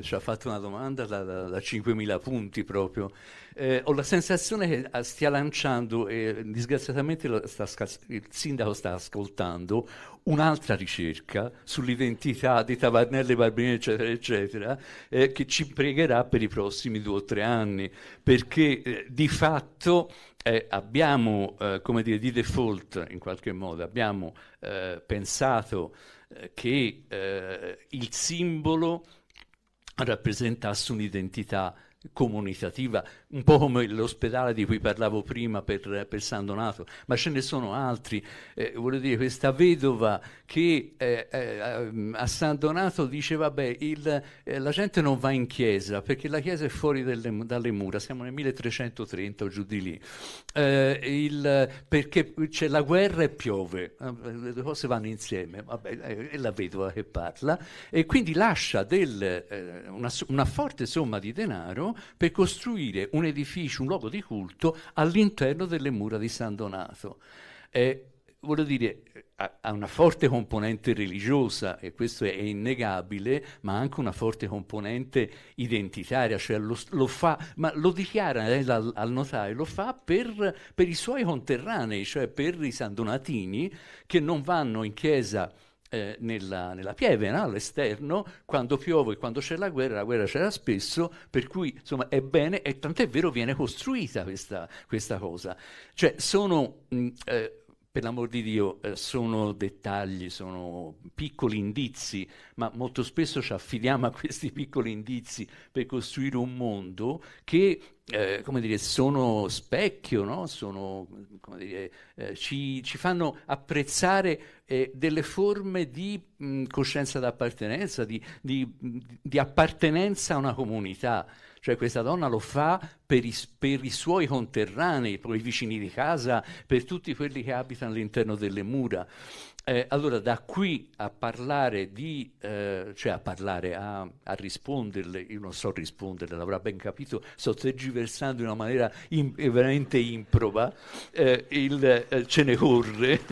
ci ha fatto una domanda da, da, da 5.000 punti proprio. Eh, ho la sensazione che stia lanciando, e disgraziatamente sta, il sindaco sta ascoltando, un'altra ricerca sull'identità di Tavernelli, Barbini, eccetera, eccetera, eh, che ci pregherà per i prossimi due o tre anni, perché eh, di fatto eh, abbiamo, eh, come dire, di default in qualche modo, abbiamo eh, pensato eh, che il simbolo rappresentasse un'identità comunitativa, un po' come l'ospedale di cui parlavo prima per, per San Donato, ma ce ne sono altri. Eh, voglio dire, questa vedova che eh, eh, a San Donato dice, vabbè, il, eh, la gente non va in chiesa perché la chiesa è fuori delle, dalle mura, siamo nel 1330 o giù di lì, eh, il, perché c'è la guerra e piove, eh, le due cose vanno insieme, vabbè, è la vedova che parla, e quindi lascia del, una, una forte somma di denaro per costruire un edificio, un luogo di culto all'interno delle mura di San Donato. Eh, voglio dire, ha una forte componente religiosa e questo è innegabile, ma anche una forte componente identitaria, cioè lo, lo fa, ma lo dichiara eh, al, al, notaio, lo fa per, per i suoi conterranei, cioè per i sandonatini che non vanno in chiesa eh, nella, nella, pieve, no? all'esterno, quando piove, quando c'è la guerra, la guerra c'era spesso, per cui insomma è bene, e tant'è vero viene costruita questa, questa cosa. Cioè sono... Mh, eh, per l'amor di Dio, eh, sono dettagli, sono piccoli indizi, ma molto spesso ci affidiamo a questi piccoli indizi per costruire un mondo che, eh, come dire, sono specchio, no? sono, dire, eh, ci, ci, fanno apprezzare eh, delle forme di mh, coscienza d'appartenenza, di, di, di appartenenza a una comunità. Cioè questa donna lo fa per i, per i, suoi conterranei, per i vicini di casa, per tutti quelli che abitano all'interno delle mura. Eh, allora da qui a parlare di, eh, cioè a parlare, a, a, risponderle, io non so risponderle, l'avrà ben capito, sto tergiversando in una maniera in, veramente improba, eh, il, eh, ce ne corre.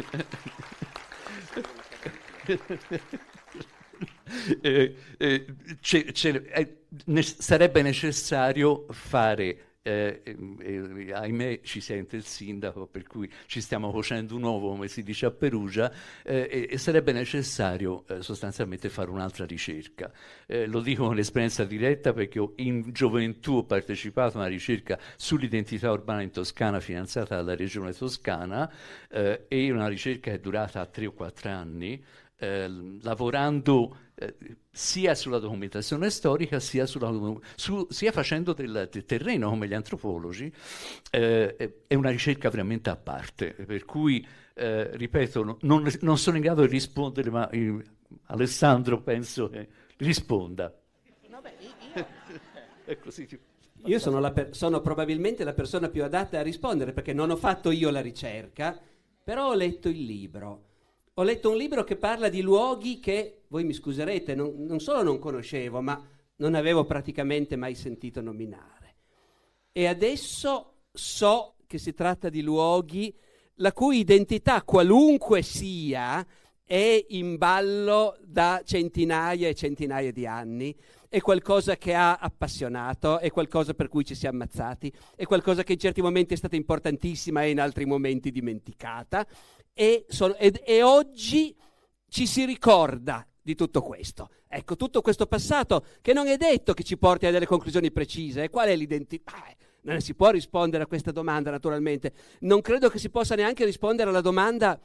Eh, eh, c'è, eh, ne- sarebbe necessario fare eh, eh, ahimè ci sente il sindaco, per cui ci stiamo facendo un uovo, come si dice a Perugia, eh, e, sarebbe necessario eh, sostanzialmente fare un'altra ricerca. Eh, lo dico con esperienza diretta perché in gioventù ho partecipato a una ricerca sull'identità urbana in Toscana finanziata dalla regione toscana eh, e una ricerca è durata tre o quattro anni. Eh, lavorando eh, sia sulla documentazione storica sia, sulla, su, sia facendo del, del, terreno come gli antropologi, eh, è una ricerca veramente a parte, per cui, eh, ripeto, non, non, sono in grado di rispondere, ma eh, Alessandro penso che risponda. No, beh, io... è così. Io sono, per- sono probabilmente la persona più adatta a rispondere perché non ho fatto io la ricerca, però ho letto il libro ho letto un libro che parla di luoghi che, voi mi scuserete, non, non solo non conoscevo, ma non avevo praticamente mai sentito nominare. E adesso so che si tratta di luoghi la cui identità, qualunque sia, è in ballo da centinaia e centinaia di anni, è qualcosa che ha appassionato, è qualcosa per cui ci si è ammazzati, è qualcosa che in certi momenti è stata importantissima e in altri momenti dimenticata, e, sono, ed, e oggi ci si ricorda di tutto questo. Ecco, tutto questo passato che non è detto che ci porti a delle conclusioni precise. Qual è l'identità? Non si può rispondere a questa domanda, naturalmente. Non credo che si possa neanche rispondere alla domanda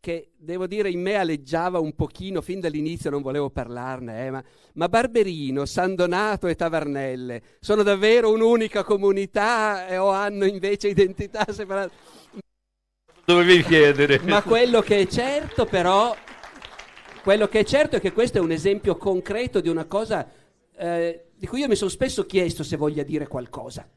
che, devo dire, in me aleggiava un pochino, fin dall'inizio non volevo parlarne, eh, ma, ma, Barberino, San Donato e Tavernelle sono davvero un'unica comunità eh, o hanno invece identità separate? Dovevi chiedere. Ma quello che è certo però, quello che è certo è che questo è un esempio concreto di una cosa eh, di cui io mi sono spesso chiesto se voglia dire qualcosa.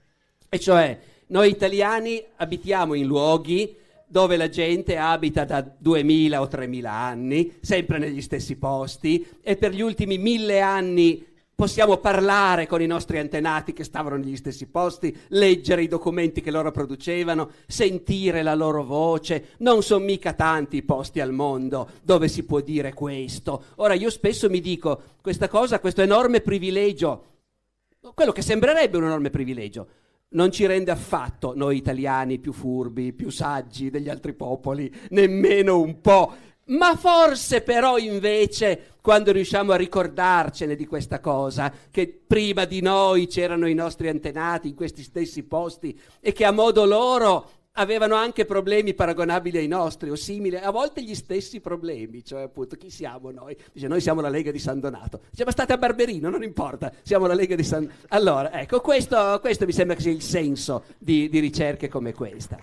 E cioè, noi italiani abitiamo in luoghi dove la gente abita da 2000 o 3000 anni, sempre negli stessi posti, e per gli ultimi mille anni possiamo parlare con i nostri antenati che stavano negli stessi posti, leggere i documenti che loro producevano, sentire la loro voce. Non sono mica tanti i posti al mondo dove si può dire questo. Ora io spesso mi dico, questa cosa, questo enorme privilegio, quello che sembrerebbe un enorme privilegio, non ci rende affatto noi italiani più furbi, più saggi degli altri popoli, nemmeno un po'. Ma forse però invece quando riusciamo a ricordarcene di questa cosa, che prima di noi c'erano i nostri antenati in questi stessi posti e che a modo loro avevano anche problemi paragonabili ai nostri o simili, a volte gli stessi problemi, cioè appunto chi siamo noi? Dice noi siamo la Lega di San Donato, dice ma state a Barberino, non importa, siamo la Lega di San... Allora, ecco, questo, questo mi sembra che sia il senso di, di ricerche come questa.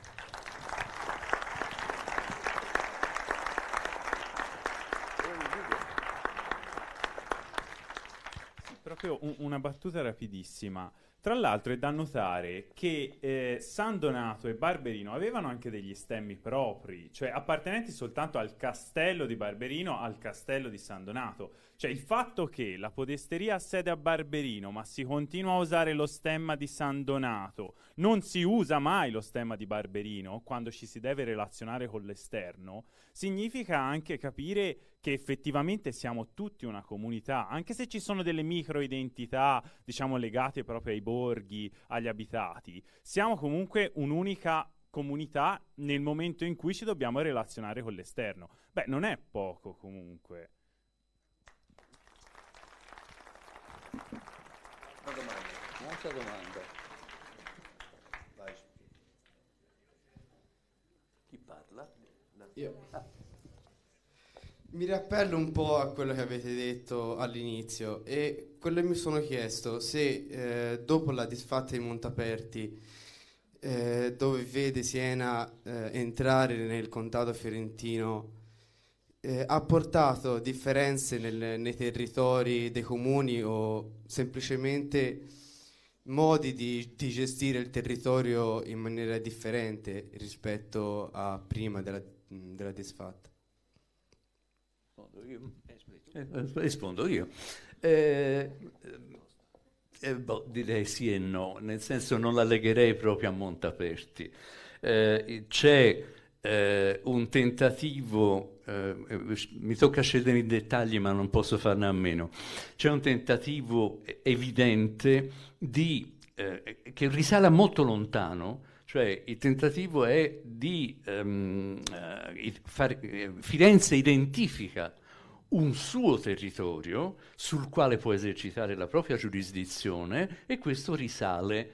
Proprio un, una battuta rapidissima. Tra l'altro è da notare che eh, San Donato e Barberino avevano anche degli stemmi propri, cioè appartenenti soltanto al castello di Barberino, al castello di San Donato. Cioè il fatto che la podesteria ha sede a Barberino, ma si continua a usare lo stemma di San Donato, non si usa mai lo stemma di Barberino quando ci si deve relazionare con l'esterno, significa anche capire che effettivamente siamo tutti una comunità, anche se ci sono delle microidentità, diciamo, legate proprio ai borghi, agli abitati, siamo comunque un'unica comunità nel momento in cui ci dobbiamo relazionare con l'esterno. Beh, non è poco comunque. Una domanda, un'altra domanda. Vai. Chi parla? Io. Ah. Mi riappello un po' a quello che avete detto all'inizio e quello che mi sono chiesto se eh, dopo la disfatta di Montaperti, eh, dove vede Siena eh, entrare nel contato fiorentino, eh, ha portato differenze nel, nei territori dei comuni o semplicemente modi di, di, gestire il territorio in maniera differente rispetto a prima della, della disfatta? rispondo io. Eh, rispondo io. Eh, eh, boh, direi sì e no, nel senso non la legherei proprio a Montaperti. Eh, c'è eh, un tentativo eh, mi tocca scendere in dettagli ma non posso farne a meno, c'è un tentativo evidente di, eh, che risale molto lontano, cioè il tentativo è di um, uh, far, Firenze identifica un suo territorio sul quale può esercitare la propria giurisdizione e questo risale,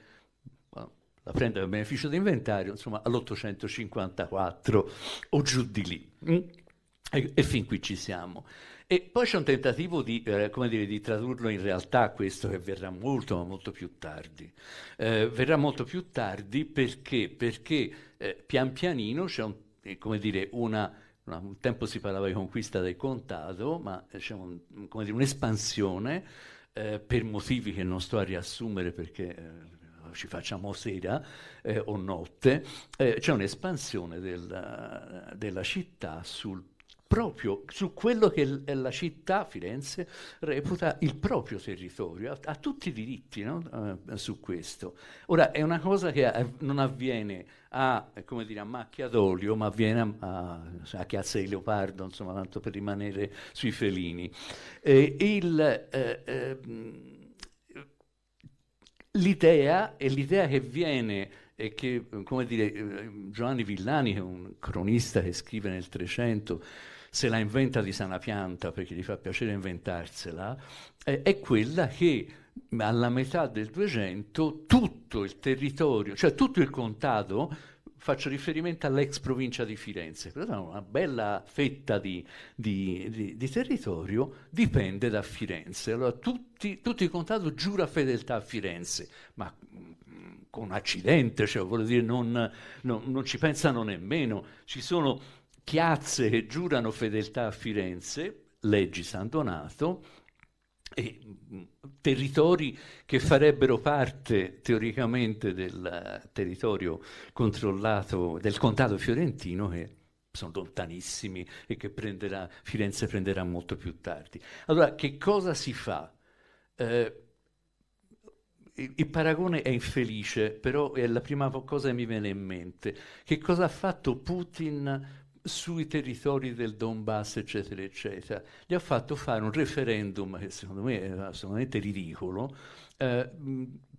la prende a beneficio d'inventario, insomma all'854 o giù di lì. E, e, fin qui ci siamo. E poi c'è un tentativo di, eh, dire, di, tradurlo in realtà questo che verrà molto, ma molto più tardi. Eh, verrà molto più tardi perché, perché eh, pian pianino c'è un, eh, dire, una un tempo si parlava di conquista del contato, ma c'è un, dire, un'espansione eh, per motivi che non sto a riassumere perché eh, ci facciamo sera eh, o notte, eh, c'è un'espansione del, della città sul proprio su quello che la città, Firenze, reputa il proprio territorio, ha, ha tutti i diritti no? uh, su questo. Ora, è una cosa che uh, non avviene a, dire, a, macchia d'olio, ma avviene a, a, chiazza di leopardo, insomma, tanto per rimanere sui felini. Eh, il, eh, eh, l'idea è l'idea che viene e che, come dire, eh, Giovanni Villani, che è un cronista che scrive nel 300, se la inventa di sana pianta perché gli fa piacere inventarsela, eh, è quella che alla metà del 200 tutto il territorio, cioè tutto il contato, faccio riferimento all'ex provincia di Firenze, una bella fetta di, di, di, di territorio dipende da Firenze. Allora tutti, tutto il contato giura fedeltà a Firenze, ma mm, con accidente, cioè, vuol dire non, non, non ci pensano nemmeno. Ci sono piazze che giurano fedeltà a Firenze, leggi San Donato, e mm, territori che farebbero parte teoricamente del territorio controllato del contato fiorentino che sono lontanissimi e che prenderà, Firenze prenderà molto più tardi. Allora, che cosa si fa? Eh, il paragone è infelice, però è la prima cosa che mi viene in mente. Che cosa ha fatto Putin sui territori del Donbass, eccetera, eccetera. Gli ha fatto fare un referendum che secondo me è assolutamente ridicolo, eh,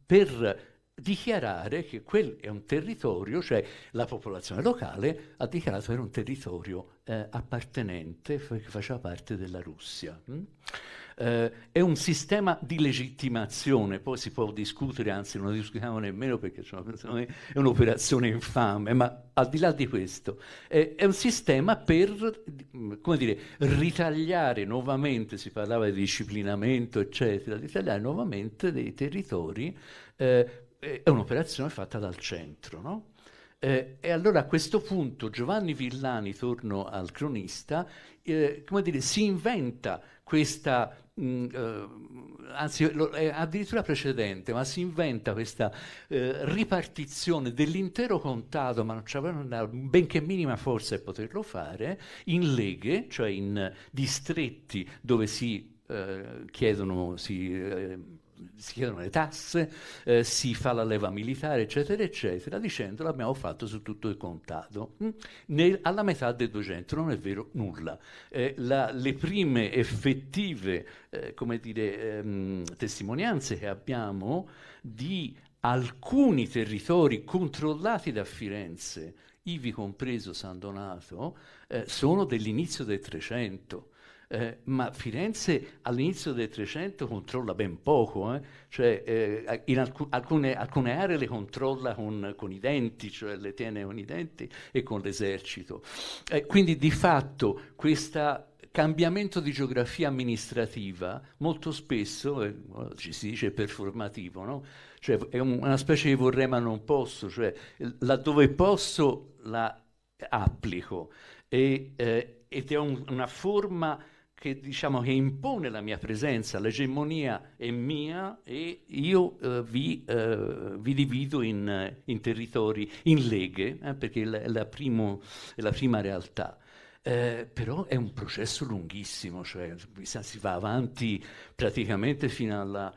per dichiarare che quel è un territorio, cioè la popolazione locale ha dichiarato che era un territorio eh, appartenente, che faceva parte della Russia. Hm? eh, è un sistema di legittimazione, poi si può discutere, anzi non discutiamo nemmeno perché è un'operazione infame, ma al di là di questo eh, è un sistema per come dire, ritagliare nuovamente, si parlava di disciplinamento eccetera, ritagliare nuovamente dei territori, eh, è un'operazione fatta dal centro, no? Eh, e allora a questo punto Giovanni Villani, torno al cronista, eh, come dire, si inventa questa mh, mm, eh, anzi lo, è addirittura precedente, ma si inventa questa eh, ripartizione dell'intero contato, ma non c'aveva una benché minima forza di poterlo fare, in leghe, cioè in distretti dove si eh, chiedono, si eh, si chiedono le tasse, eh, si fa la leva militare, eccetera, eccetera, dicendo l'abbiamo fatto su tutto il contato. Mm? Nel, alla metà del 200 non è vero nulla. Eh, la, le prime effettive eh, come dire, ehm, testimonianze che abbiamo di alcuni territori controllati da Firenze, ivi compreso San Donato, eh, sono dell'inizio del 300 eh, ma Firenze all'inizio del 300 controlla ben poco, eh? cioè, eh, in alc- alcune, alcune, aree le controlla con, con, i denti, cioè le tiene con i denti e con l'esercito. Eh, quindi di fatto questo cambiamento di geografia amministrativa molto spesso, eh, ci si dice performativo, no? cioè è un, una specie di vorrei ma non posso, cioè laddove posso la applico e, eh, ed è un, una forma che, diciamo, che impone la mia presenza, l'egemonia è mia e io eh, vi, eh, vi, divido in, in, territori, in leghe, eh, perché è la, primo, è la, prima realtà. Eh, però è un processo lunghissimo, cioè si va avanti praticamente fino alla,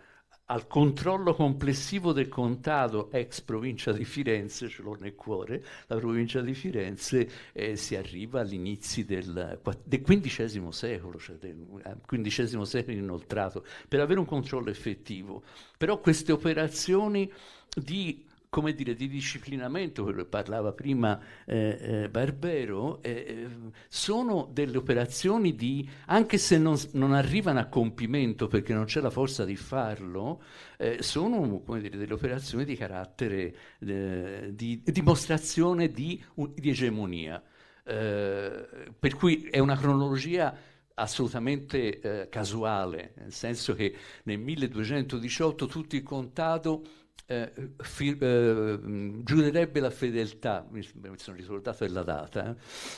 al controllo complessivo del contado ex provincia di Firenze, ce l'ho nel cuore, la provincia di Firenze, eh, si arriva all'inizio del, del XV secolo, cioè del XV eh, secolo inoltrato, per avere un controllo effettivo. Però queste operazioni di come dire, di disciplinamento, quello che parlava prima eh, eh, Barbero, eh, eh, sono delle operazioni di, anche se non, non, arrivano a compimento perché non c'è la forza di farlo, eh, sono dire, delle operazioni di carattere, eh, di dimostrazione di, di egemonia. per cui è una cronologia assolutamente casuale, nel senso che nel 1218 tutto il contato eh, fi, eh, giurerebbe la fedeltà, mi, sono ricordato della data,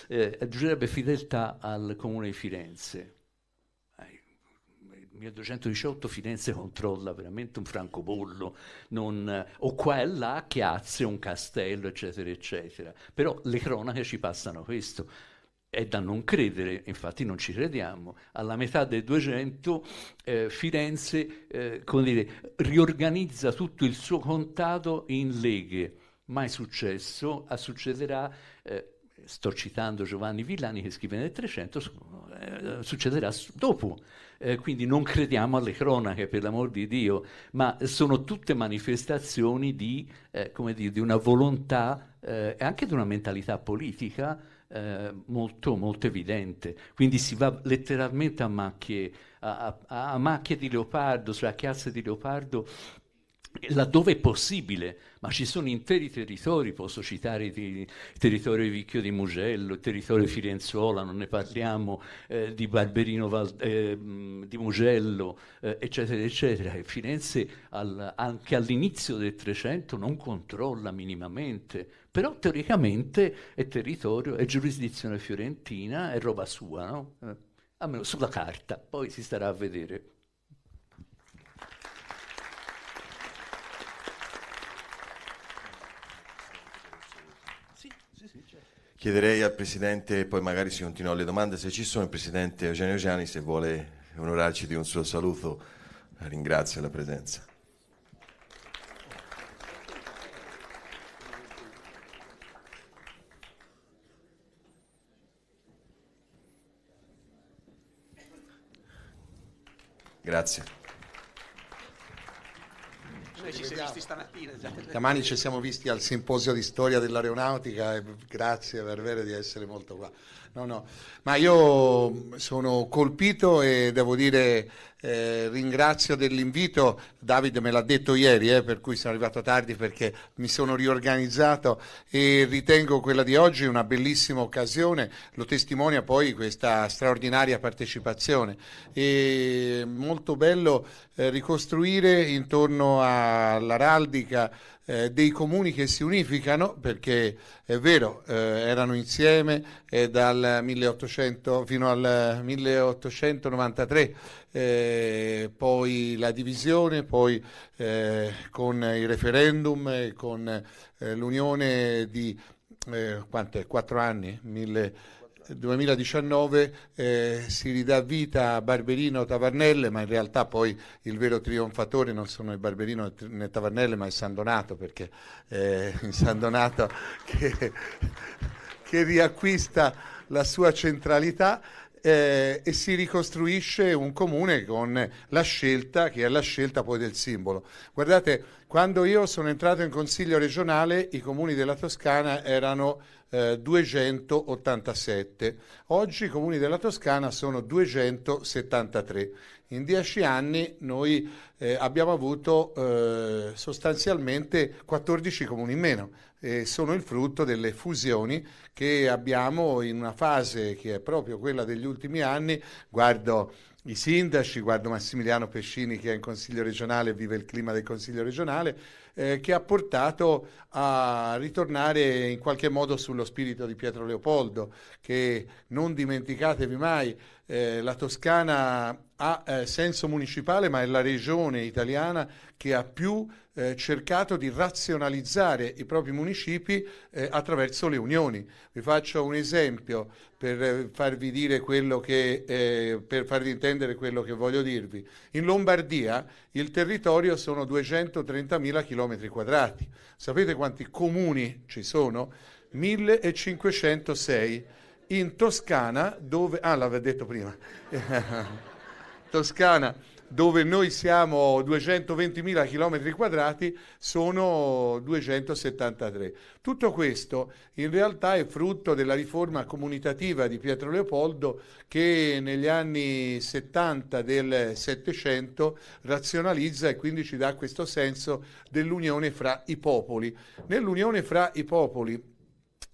eh, eh giurerebbe fedeltà al comune di Firenze. Nel 1218 Firenze controlla veramente un francobollo, non, o qua e là chiazze, un castello, eccetera, eccetera. Però le cronache ci passano questo è da non credere, infatti non ci crediamo, alla metà del 200 eh, Firenze eh, dire, riorganizza tutto il suo contato in leghe. Mai successo, a succederà, eh, sto citando Giovanni Villani che scrive nel 300, eh, succederà dopo. Eh, quindi non crediamo alle cronache, per l'amor di Dio, ma sono tutte manifestazioni di, eh, dire, di una volontà e anche di una mentalità politica eh, molto, molto evidente. Quindi si va letteralmente a macchie, a, a, a macchie di leopardo, sulla chiazza di leopardo, laddove è possibile, ma ci sono interi territori, posso citare il territorio di Vicchio di Mugello, il territorio Firenzuola, non ne parliamo, eh, di Barberino Val, eh, di Mugello, eh, eccetera, eccetera. E Firenze al, anche all'inizio del Trecento non controlla minimamente, però teoricamente è territorio, è giurisdizione fiorentina, è roba sua, no? Eh, almeno sulla carta, poi si starà a vedere. Chiederei al Presidente, poi magari si continua le domande, se ci sono il Presidente Eugenio Gianni, se vuole onorarci di un suo saluto, ringrazio la presenza. Grazie. Noi ci siamo visti stamattina. Domani ci siamo visti al simposio di storia dell'aeronautica e grazie per vero di essere molto qua. No, no, ma io sono colpito e devo dire eh, ringrazio dell'invito, Davide me l'ha detto ieri, eh, per cui sono arrivato tardi perché mi sono riorganizzato e ritengo quella di oggi una bellissima occasione, lo testimonia poi questa straordinaria partecipazione. È molto bello eh, ricostruire intorno all'araldica eh, dei comuni che si unificano, perché è vero, eh, erano insieme eh, dal 1800 fino al 1893, eh, poi la divisione, poi eh, con il referendum, con eh, l'unione di quanto è, quattro anni, 1800 2019 eh, si ridà vita a Barberino Tavarnelle, ma in realtà poi il vero trionfatore non sono il Barberino né Tavarnelle, ma è San Donato, perché è in San Donato che, che riacquista la sua centralità eh, e si ricostruisce un comune con la scelta, che è la scelta poi del simbolo. Guardate, quando io sono entrato in consiglio regionale, i comuni della Toscana erano eh, 287. Oggi i comuni della Toscana sono 273. In dieci anni noi eh, abbiamo avuto eh, sostanzialmente 14 comuni in meno. E sono il frutto delle fusioni che abbiamo in una fase che è proprio quella degli ultimi anni. Guardo i sindaci, guardo Massimiliano Pescini che è in Consiglio regionale e vive il clima del Consiglio regionale, eh, che ha portato a ritornare in qualche modo sullo spirito di Pietro Leopoldo, che non dimenticatevi mai eh, la Toscana ha eh, senso municipale, ma è la regione italiana che ha più eh, cercato di razionalizzare i propri municipi eh, attraverso le unioni. Vi faccio un esempio per eh, farvi che, eh, per farvi intendere quello che voglio dirvi. In Lombardia il territorio sono 230.000 km quadrati. Sapete quanti comuni ci sono? 1506. In Toscana, dove... Ah, l'avevo detto prima. Toscana, dove noi siamo 220.000 km quadrati, sono 273. Tutto questo in realtà è frutto della riforma comunitativa di Pietro Leopoldo che negli anni 70 del Settecento razionalizza e quindi ci dà questo senso dell'unione fra i popoli. Nell'unione fra i popoli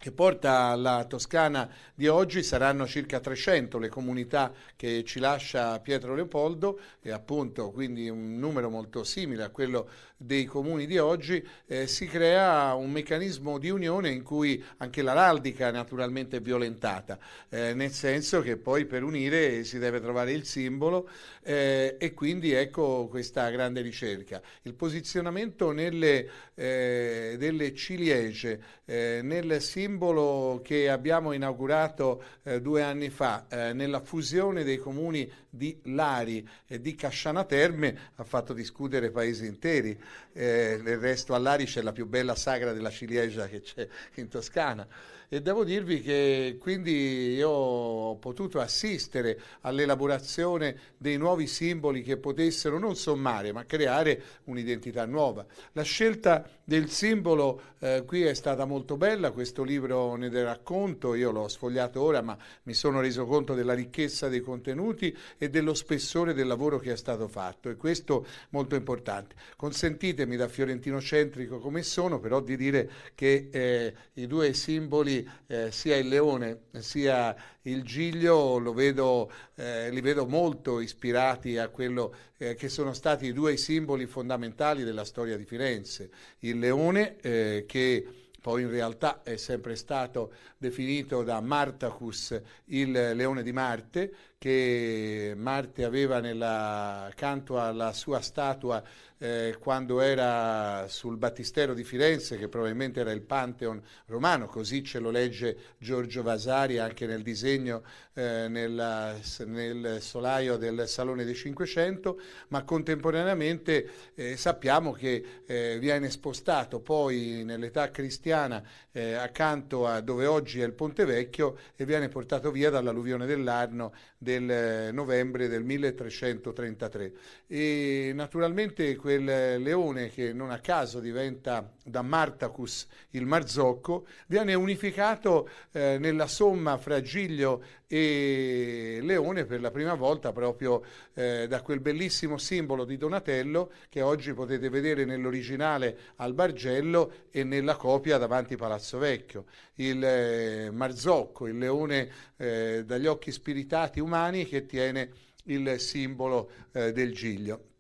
che porta alla Toscana di oggi saranno circa 300 le comunità che ci lascia Pietro Leopoldo e appunto quindi un numero molto simile a quello dei comuni di oggi, eh, si crea un meccanismo di unione in cui anche l'araldica naturalmente è violentata, eh, nel senso che poi per unire si deve trovare il simbolo eh, e quindi ecco questa grande ricerca. Il posizionamento nelle, eh, delle ciliegie, eh, nel simbolo che abbiamo inaugurato eh, due anni fa, nella fusione dei comuni di Lari e di Casciana Terme ha fatto discutere paesi interi eh, del resto all'Ari c'è la più bella sagra della ciliegia che c'è in Toscana e devo dirvi che quindi io ho potuto assistere all'elaborazione dei nuovi simboli che potessero non sommare ma creare un'identità nuova. La scelta del simbolo eh, qui è stata molto bella, questo libro ne racconto, io l'ho sfogliato ora ma mi sono reso conto della ricchezza dei contenuti e dello spessore del lavoro che è stato fatto e questo molto importante. Consentitemi da fiorentino centrico come sono però di dire che eh, i due simboli eh, sia il leone sia il giglio vedo, eh, li vedo molto ispirati a quello eh, che sono stati i due simboli fondamentali della storia di Firenze. Il leone eh, che poi in realtà è sempre stato definito da Martacus il leone di Marte, che Marte aveva nella, accanto alla sua statua eh, quando era sul Battistero di Firenze, che probabilmente era il Pantheon romano, così ce lo legge Giorgio Vasari anche nel disegno eh, nella, nel solaio del Salone dei Cinquecento, ma contemporaneamente eh, sappiamo che eh, viene spostato poi nell'età cristiana eh, accanto a dove oggi è il Ponte Vecchio e viene portato via dall'alluvione dell'Arno del eh, novembre del 1333. E naturalmente quel leone che non a caso diventa da Martacus il Marzocco viene unificato eh, nella somma fra Giglio e Leone per la prima volta proprio eh, da quel bellissimo simbolo di Donatello che oggi potete vedere nell'originale al Bargello e nella copia davanti Palazzo Vecchio. Il eh, Marzocco, il leone eh, dagli occhi spiritati umani che tiene il simbolo eh, del Giglio.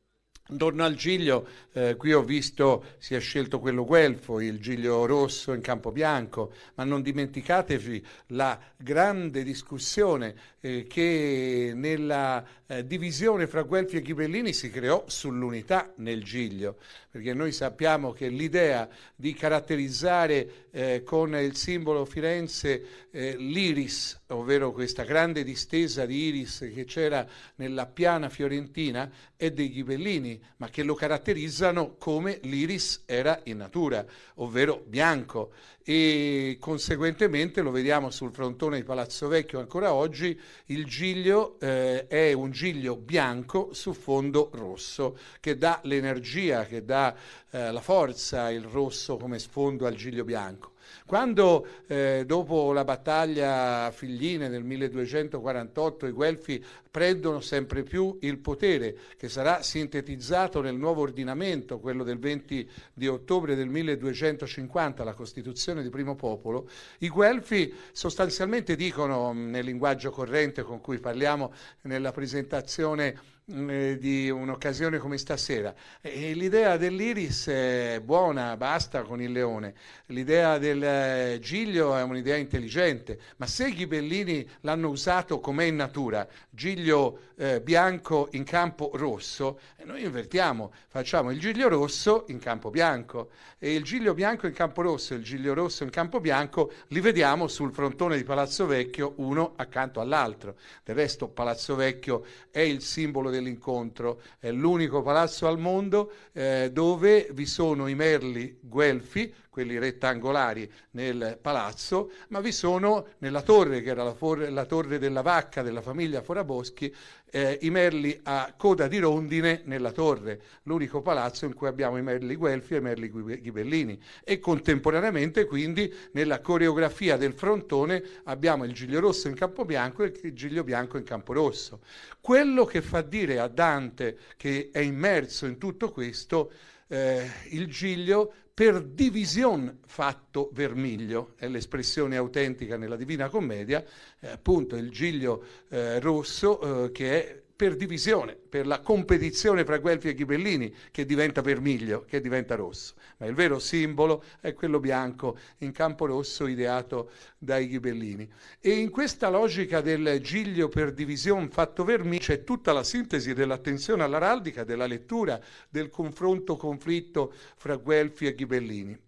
Intorno al giglio, eh, qui ho visto si è scelto quello guelfo, il giglio rosso in campo bianco, ma non dimenticatevi la grande discussione eh, che nella eh, divisione fra guelfi e ghibellini si creò sull'unità nel giglio, perché noi sappiamo che l'idea di caratterizzare eh, con il simbolo Firenze eh, l'iris, ovvero questa grande distesa di iris che c'era nella piana fiorentina, è dei ghibellini, ma che lo caratterizzano come l'iris era in natura, ovvero bianco e conseguentemente lo vediamo sul frontone di Palazzo Vecchio ancora oggi, il giglio eh, è un giglio bianco su fondo rosso che dà l'energia, che dà eh, la forza, il rosso come sfondo al giglio bianco. Quando eh, dopo la battaglia Figline nel 1248 i Guelfi prendono sempre più il potere, che sarà sintetizzato nel nuovo ordinamento, quello del 20 di ottobre del 1250, la Costituzione di Primo Popolo, i Guelfi sostanzialmente dicono nel linguaggio corrente con cui parliamo nella presentazione eh, di un'occasione come stasera. E l'idea dell'Iris è buona, basta con il leone. L'idea del eh, Giglio è un'idea intelligente, ma se i ghibellini l'hanno usato come in natura, Giglio eh, bianco in campo rosso, noi invertiamo, facciamo il Giglio rosso in campo bianco e il Giglio bianco in campo rosso e il Giglio rosso in campo bianco li vediamo sul frontone di Palazzo Vecchio uno accanto all'altro. Del resto Palazzo Vecchio è il simbolo dell'incontro, è l'unico palazzo al mondo eh, dove vi sono i merli guelfi, quelli rettangolari nel palazzo, ma vi sono nella torre, che era la, for- la torre della vacca della famiglia Foraboschi, eh, i merli a coda di rondine nella torre, l'unico palazzo in cui abbiamo i merli guelfi e i merli ghibellini. E contemporaneamente quindi nella coreografia del frontone abbiamo il giglio rosso in campo bianco e il giglio bianco in campo rosso. Quello che fa dire a Dante, che è immerso in tutto questo, eh, il giglio per divisione fatto vermiglio, è l'espressione autentica nella Divina Commedia, appunto il giglio eh, rosso eh, che è per divisione, per la competizione fra Guelfi e Ghibellini che diventa vermiglio, che diventa rosso. Ma il vero simbolo è quello bianco in campo rosso ideato dai Ghibellini. E in questa logica del giglio per divisione fatto vermiglio c'è tutta la sintesi dell'attenzione all'araldica, della lettura, del confronto-conflitto fra Guelfi e Ghibellini.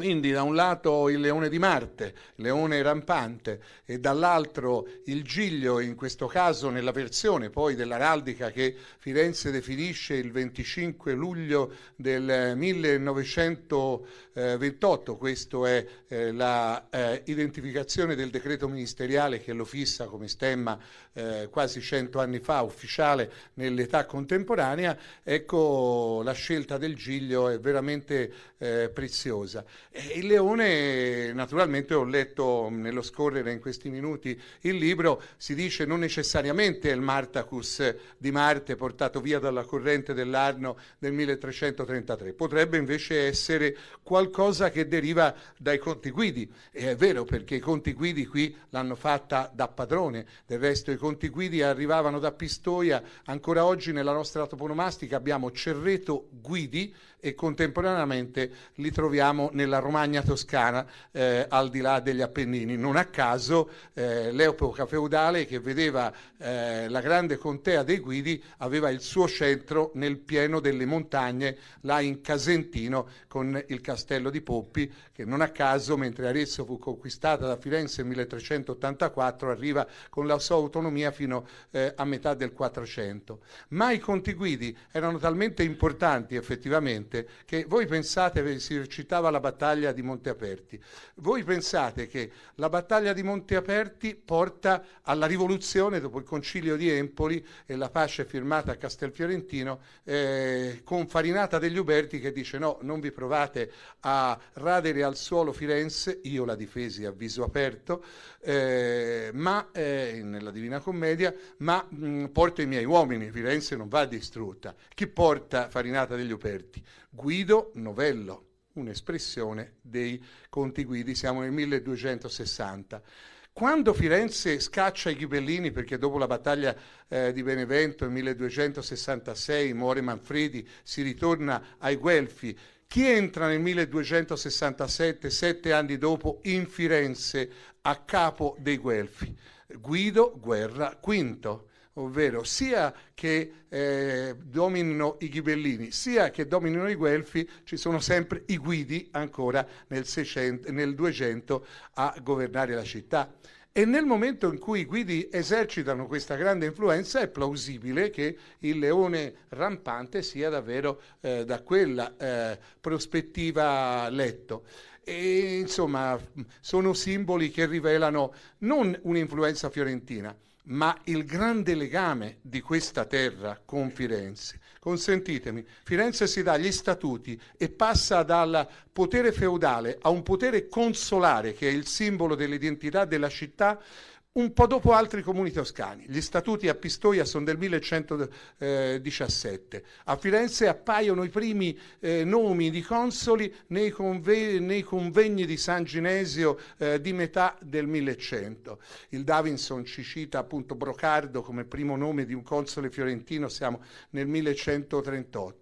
Quindi da un lato il leone di Marte, leone rampante, e dall'altro il giglio, in questo caso nella versione poi dell'araldica che Firenze definisce il 25 luglio del 1928, questa è eh, la eh, del decreto ministeriale che lo fissa come stemma eh, quasi cento anni fa, ufficiale nell'età contemporanea, ecco la scelta del giglio è veramente eh, preziosa. E il leone, naturalmente ho letto nello scorrere in questi minuti il libro, si dice non necessariamente il Martacus di Marte portato via dalla corrente dell'Arno del 1333, potrebbe invece essere qualcosa che deriva dai conti guidi. E è vero perché i conti guidi qui l'hanno fatta da padrone, del resto i conti guidi arrivavano da Pistoia, ancora oggi nella nostra toponomastica abbiamo Cerreto Guidi, e contemporaneamente li troviamo nella Romagna toscana eh, al di là degli Appennini. Non a caso eh, l'epoca feudale che vedeva eh, la grande contea dei Guidi aveva il suo centro nel pieno delle montagne, là in Casentino con il castello di Poppi che non a caso mentre Arezzo fu conquistata da Firenze nel 1384 arriva con la sua autonomia fino eh, a metà del 400. Ma i conti Guidi erano talmente importanti effettivamente che voi pensate, si citava la battaglia di Monteaperti, voi pensate che la battaglia di Monteaperti porta alla rivoluzione dopo il concilio di Empoli e la pace firmata a Castelfiorentino eh, con Farinata degli Uberti che dice no, non vi provate a radere al suolo Firenze, io la difesi a viso aperto, eh, ma eh, nella Divina Commedia, ma mh, porto i miei uomini, Firenze non va distrutta. Chi porta Farinata degli Uberti? Guido Novello, un'espressione dei conti guidi, siamo nel 1260. Quando Firenze scaccia i ghibellini, perché dopo la battaglia eh, di Benevento nel 1266 muore Manfredi, si ritorna ai Guelfi, chi entra nel 1267, sette anni dopo, in Firenze a capo dei Guelfi? Guido Guerra V ovvero sia che eh, dominino i ghibellini, sia che dominino i guelfi, ci sono sempre i guidi ancora nel, 600, nel 200 a governare la città. E nel momento in cui i guidi esercitano questa grande influenza è plausibile che il leone rampante sia davvero eh, da quella eh, prospettiva letto. E insomma sono simboli che rivelano non un'influenza fiorentina, ma il grande legame di questa terra con Firenze. Consentitemi, Firenze si dà gli statuti e passa dal potere feudale a un potere consolare che è il simbolo dell'identità della città un po' dopo altri comuni toscani. Gli statuti a Pistoia sono del 1117. A Firenze appaiono i primi eh, nomi di consoli nei, conve- nei, convegni di San Ginesio eh, di metà del 1100. Il Davinson ci cita appunto Brocardo come primo nome di un console fiorentino, siamo nel 1138.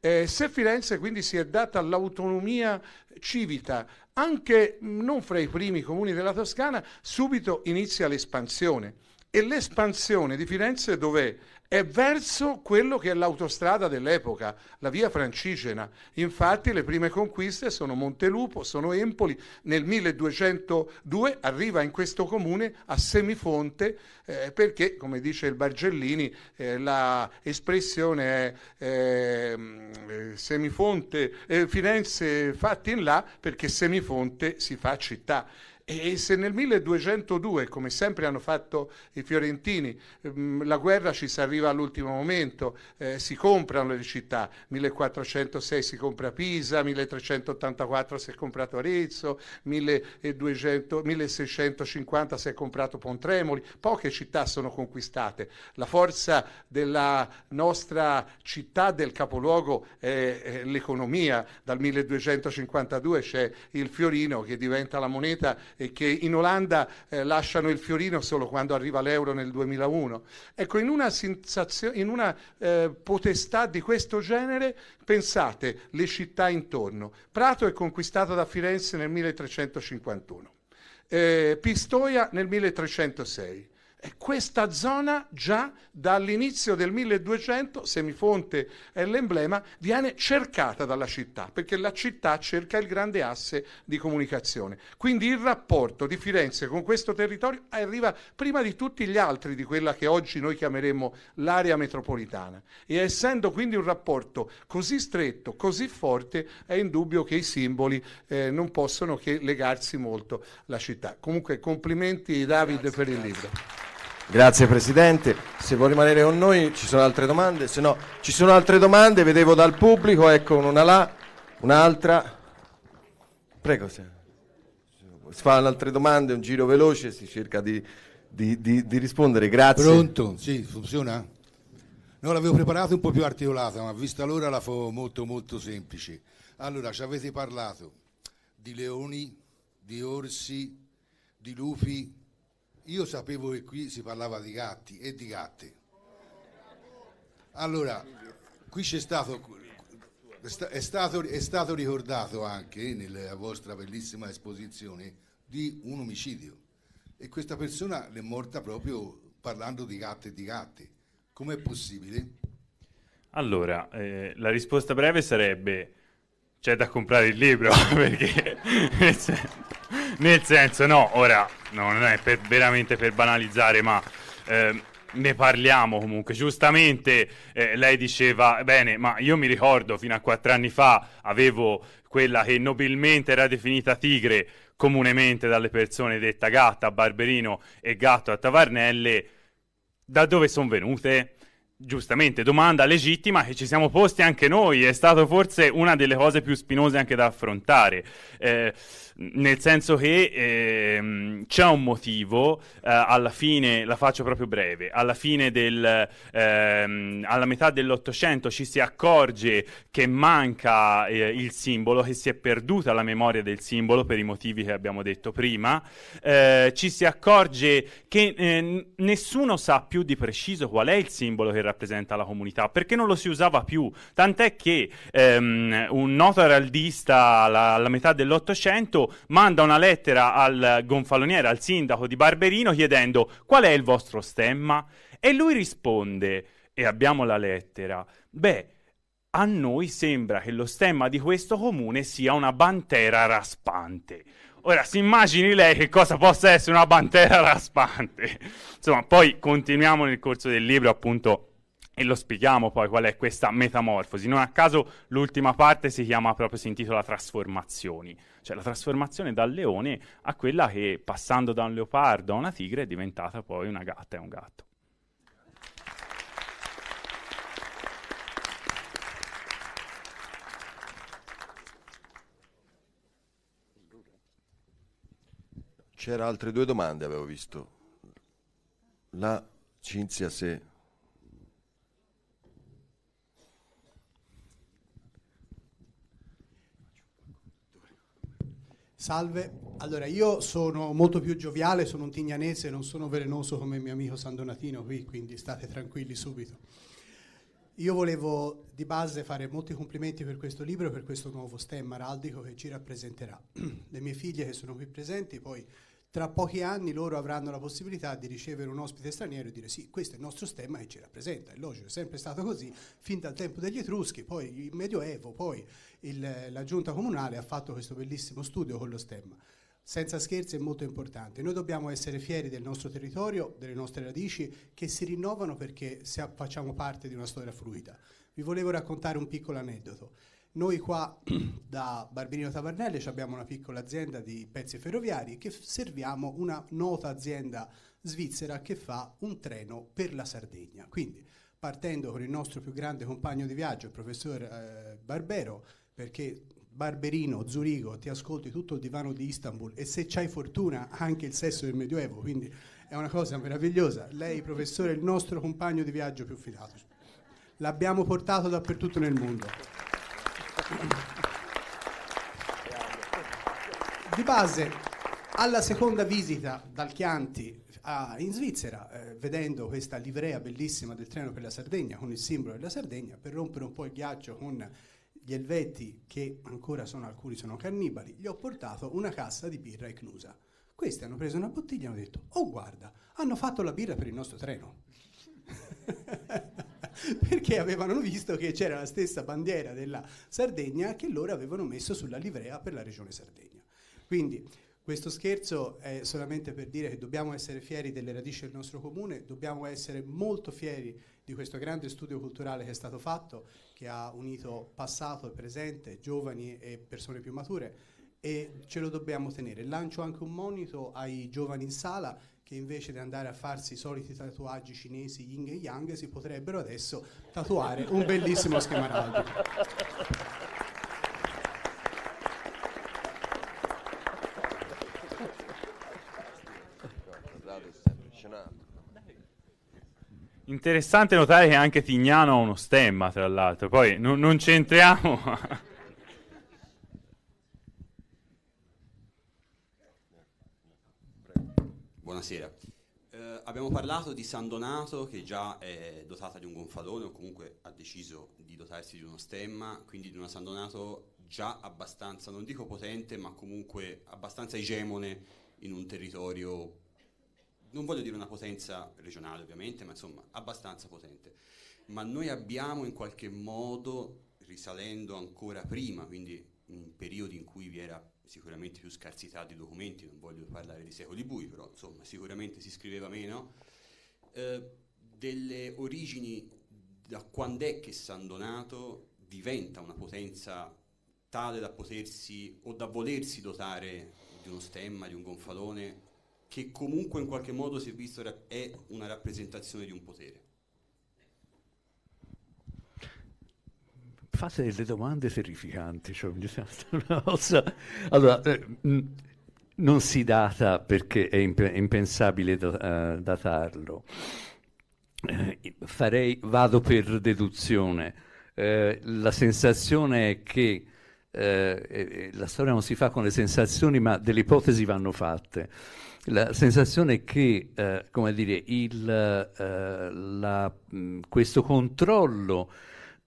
Eh, se Firenze quindi si è data l'autonomia civita anche non fra i primi comuni della Toscana, subito inizia l'espansione. E l'espansione di Firenze dov'è? È verso quello che è l'autostrada dell'epoca, la via francigena. Infatti le prime conquiste sono Montelupo, sono Empoli. Nel 1202 arriva in questo comune a Semifonte eh, perché, come dice il Bargellini, eh, l'espressione è eh, Semifonte, eh, Firenze fatti in là perché Semifonte si fa città. E se nel 1202, come sempre hanno fatto i fiorentini, ehm, la guerra ci si arriva all'ultimo momento, eh, si comprano le città, 1406 si compra Pisa, 1384 si è comprato Arezzo, 1200, 1650 si è comprato Pontremoli, poche città sono conquistate. La forza della nostra città, del capoluogo, è, è l'economia. Dal 1252 c'è il fiorino che diventa la moneta e che in Olanda eh, lasciano il fiorino solo quando arriva l'euro nel 2001. Ecco, in una, in una eh, potestà di questo genere, pensate le città intorno. Prato è conquistato da Firenze nel 1351, eh, Pistoia nel 1306. E questa zona già dall'inizio del 1200, Semifonte è l'emblema, viene cercata dalla città, perché la città cerca il grande asse di comunicazione. Quindi il rapporto di Firenze con questo territorio arriva prima di tutti gli altri di quella che oggi noi chiameremo l'area metropolitana. E essendo quindi un rapporto così stretto, così forte, è indubbio che i simboli eh, non possono che legarsi molto alla città. Comunque complimenti David grazie, per grazie. il libro. Grazie Presidente, se vuoi rimanere con noi ci sono altre domande, se no ci sono altre domande, vedevo dal pubblico, ecco una là, un'altra. Prego, se si fanno altre domande, un giro veloce, si cerca di, di, di, di rispondere, grazie. Pronto? Sì, funziona? No, l'avevo preparato un po' più articolata, ma vista l'ora la fa molto molto semplice. Allora, ci avete parlato di leoni, di orsi, di lupi, io sapevo che qui si parlava di gatti e di gatte. Allora, qui c'è stato, è stato, è stato ricordato anche nella vostra bellissima esposizione di un omicidio e questa persona è morta proprio parlando di gatte e di gatti. Com'è possibile? Allora, eh, la risposta breve sarebbe c'è da comprare il libro perché nel senso, no, ora no, non è per, veramente per banalizzare, ma eh, ne parliamo comunque. Giustamente eh, lei diceva, bene, ma io mi ricordo fino a quattro anni fa avevo quella che nobilmente era definita tigre, comunemente dalle persone detta gatta a Barberino e gatto a Tavarnelle. Da dove sono venute? giustamente, domanda legittima che ci siamo posti anche noi, è stato forse una delle cose più spinose anche da affrontare. Eh, nel senso che ehm, c'è un motivo, eh, alla fine, la faccio proprio breve, alla fine del, ehm, alla metà dell'Ottocento ci si accorge che manca eh, il simbolo, che si è perduta la memoria del simbolo per i motivi che abbiamo detto prima, eh, ci si accorge che eh, nessuno sa più di preciso qual è il simbolo che rappresenta la comunità, perché non lo si usava più, tant'è che ehm, un noto araldista alla, alla metà dell'Ottocento manda una lettera al gonfaloniere, al sindaco di Barberino, chiedendo qual è il vostro stemma? E lui risponde, e abbiamo la lettera, beh, a noi sembra che lo stemma di questo comune sia una bantera raspante. Ora si immagini lei che cosa possa essere una bantera raspante. Insomma, poi continuiamo nel corso del libro, appunto, e lo spieghiamo poi qual è questa metamorfosi. Non a caso l'ultima parte si chiama proprio, si intitola Trasformazioni, cioè la trasformazione dal leone a quella che passando da un leopardo a una tigre è diventata poi una gatta e un gatto. C'era altre due domande, avevo visto la Cinzia se... Salve, allora io sono molto più gioviale, sono un tignanese, non sono velenoso come il mio amico San Donatino qui, quindi state tranquilli subito. Io volevo di base fare molti complimenti per questo libro e per questo nuovo stemma araldico che ci rappresenterà. Le mie figlie che sono qui presenti poi tra pochi anni loro avranno la possibilità di ricevere un ospite straniero e dire sì, questo è il nostro stemma che ci rappresenta, è logico, è sempre stato così, fin dal tempo degli Etruschi, poi il Medioevo, poi il, la giunta comunale ha fatto questo bellissimo studio con lo stemma. Senza scherzi è molto importante. Noi dobbiamo essere fieri del nostro territorio, delle nostre radici, che si rinnovano perché facciamo parte di una storia fluida. Vi volevo raccontare un piccolo aneddoto. Noi qua da Barberino Tavernelle abbiamo una piccola azienda di pezzi ferroviari che serviamo una nota azienda svizzera che fa un treno per la Sardegna. Quindi partendo con il nostro più grande compagno di viaggio, il professor eh, Barbero, perché Barberino, Zurigo, ti ascolti tutto il divano di Istanbul e se c'hai fortuna anche il sesso del Medioevo, quindi è una cosa meravigliosa. Lei, professore, è il nostro compagno di viaggio più fidato. L'abbiamo portato dappertutto nel mondo. Di base, alla seconda visita dal Chianti a, in Svizzera, eh, vedendo questa livrea bellissima del treno per la Sardegna, con il simbolo della Sardegna, per rompere un po' il ghiaccio con gli elvetti, che ancora sono alcuni sono cannibali, gli ho portato una cassa di birra eclusa. Questi hanno preso una bottiglia e hanno detto, oh guarda, hanno fatto la birra per il nostro treno. perché avevano visto che c'era la stessa bandiera della Sardegna che loro avevano messo sulla livrea per la regione Sardegna. Quindi questo scherzo è solamente per dire che dobbiamo essere fieri delle radici del nostro comune, dobbiamo essere molto fieri di questo grande studio culturale che è stato fatto, che ha unito passato e presente, giovani e persone più mature e ce lo dobbiamo tenere. Lancio anche un monito ai giovani in sala che invece di andare a farsi i soliti tatuaggi cinesi yin e yang si potrebbero adesso tatuare un bellissimo schema araldico. Interessante notare che anche Tignano ha uno stemma, tra l'altro, poi non, non c'entriamo. Buonasera. Eh, abbiamo parlato di San Donato che già è dotata di un gonfalone o comunque ha deciso di dotarsi di uno stemma, quindi di una San Donato già abbastanza, non dico potente, ma comunque abbastanza egemone in un territorio, non voglio dire una potenza regionale ovviamente, ma insomma abbastanza potente. Ma noi abbiamo in qualche modo, risalendo ancora prima, quindi in periodi in cui vi era sicuramente più scarsità di documenti, non voglio parlare di secoli bui, però insomma sicuramente si scriveva meno, eh, delle origini da quando è che San Donato diventa una potenza tale da potersi o da volersi dotare di uno stemma, di un gonfalone, che comunque in qualche modo si è visto è una rappresentazione di un potere. Fate delle domande terrificanti. Cioè, allora, eh, non si data perché è, imp- impensabile da- uh, datarlo. Eh, farei, vado per deduzione. Eh, la sensazione è che eh, la storia non si fa con le sensazioni, ma delle ipotesi vanno fatte. La sensazione è che, eh, come dire, il, eh, la, mh, questo controllo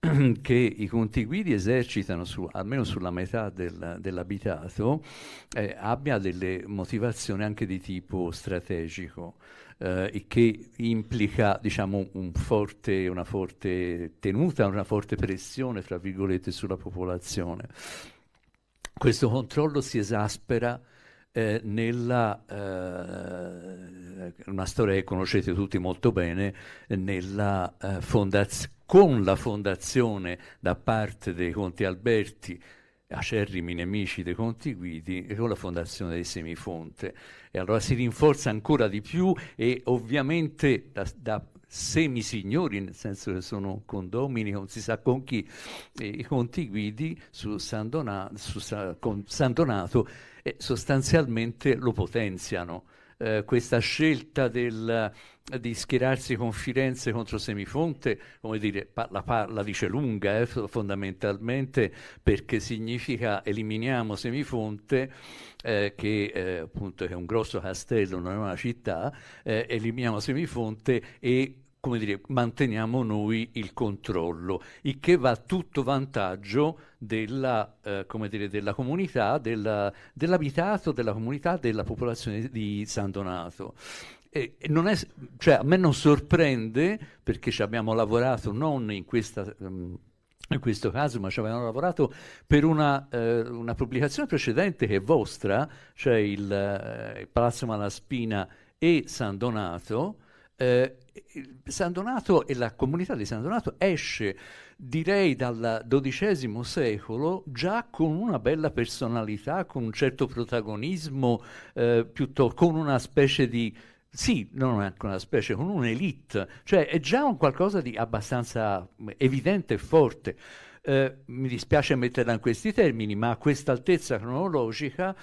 che i conti guidi esercitano su, almeno sulla metà del, dell'abitato eh, abbia delle motivazioni anche di tipo strategico eh, che implica diciamo, un forte, una forte tenuta, una forte pressione fra virgolette sulla popolazione. Questo controllo si esaspera eh, nella eh, una storia che conoscete tutti molto bene, nella eh, fondazione con la fondazione da parte dei Conti Alberti, acerrimi nemici dei Conti Guidi, e con la fondazione dei Semifonte. E allora si rinforza ancora di più e ovviamente da, da semisignori, nel senso che sono condomini, non si sa con chi, i Conti Guidi su San, Donato, su San, San Donato eh, sostanzialmente lo potenziano. eh, questa scelta del, di schierarsi con Firenze contro Semifonte, come dire, la, la dice lunga eh, fondamentalmente perché significa eliminiamo Semifonte, eh, che eh, appunto è un grosso castello, non è una città, eh, eliminiamo Semifonte e come dire, manteniamo noi il controllo, il che va a tutto vantaggio della, eh, dire, della comunità, della, dell'abitato, della comunità, della popolazione di San Donato. E, e è, cioè, a me non sorprende, perché ci abbiamo lavorato non in questa... Um, in questo caso, ma ci avevano lavorato per una, eh, una, pubblicazione precedente che è vostra, cioè il, eh, il Palazzo Malaspina e San Donato, eh, San Donato e la comunità di San Donato esce, direi, dal XII secolo già con una bella personalità, con un certo protagonismo, eh, piuttosto, con una specie di sì, non è una specie, con un'elite, cioè è già un qualcosa di abbastanza evidente e forte. Eh, mi dispiace metterla in questi termini, ma a questa altezza cronologica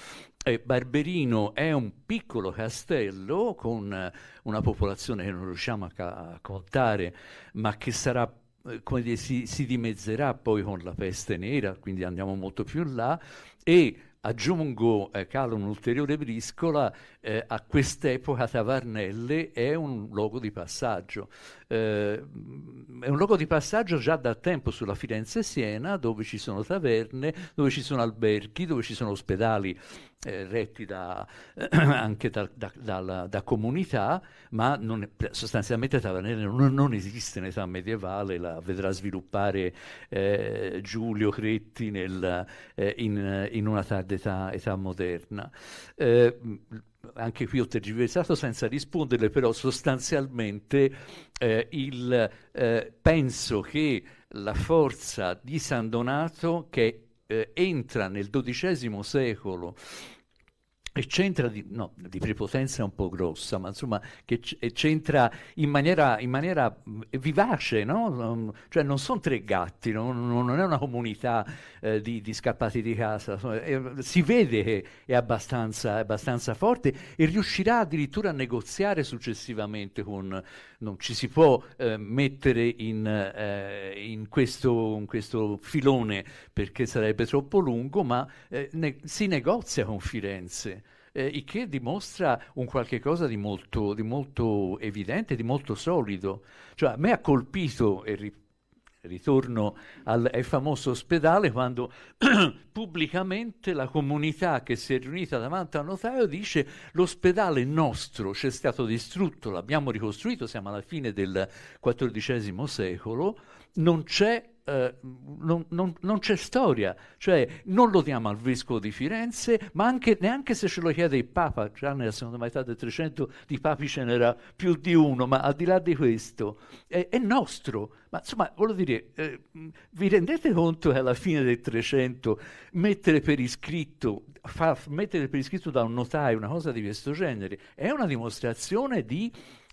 eh, Barberino è un piccolo castello con eh, una popolazione che non riusciamo a, ca- a contare, ma che sarà eh, dire, si, si, dimezzerà poi con la peste nera, quindi andiamo molto più in là, e aggiungo, eh, calo un'ulteriore briscola, eh, a quest'epoca Tavarnelle è un luogo di passaggio. Eh, è un luogo di passaggio già da tempo sulla Firenze-Siena, dove ci sono taverne, dove ci sono alberghi, dove ci sono ospedali eh, retti da, anche da, da, da, comunità, ma non sostanzialmente Tavernelle non, non, esiste in età medievale, la vedrà sviluppare eh, Giulio Cretti nel, eh, in, in, una tarda età, età moderna eh, anche qui ho tergiversato senza risponderle, però sostanzialmente eh, il, eh, penso che la forza di San Donato che eh, entra nel XII secolo e c'entra di, no, di prepotenza un po' grossa, ma insomma che c'entra in maniera, in maniera vivace, no? cioè non sono tre gatti, no? non è una comunità eh, di, di, scappati di casa, è, si vede che è abbastanza, è abbastanza, forte e riuscirà addirittura a negoziare successivamente con, non ci si può eh, mettere in, eh, in, questo, in, questo, filone perché sarebbe troppo lungo, ma eh, ne, si negozia con Firenze. Eh, il che dimostra un qualche cosa di molto, di molto evidente, di molto solido. Cioè, a me ha colpito, e ri- ritorno al, famoso ospedale, quando pubblicamente la comunità che si è riunita davanti al notaio dice l'ospedale nostro ci è stato distrutto, l'abbiamo ricostruito, siamo alla fine del XIV secolo, non c'è eh, non, non, non, c'è storia, cioè non lo diamo al vescovo di Firenze, ma anche, neanche se ce lo chiede il Papa, già nella seconda metà del 300 di papi ce n'era più di uno, ma al di là di questo è, è nostro. Ma insomma, voglio dire, eh, vi rendete conto che alla fine del 300 mettere per iscritto, fa, mettere per iscritto da un notaio una cosa di questo genere è una dimostrazione di,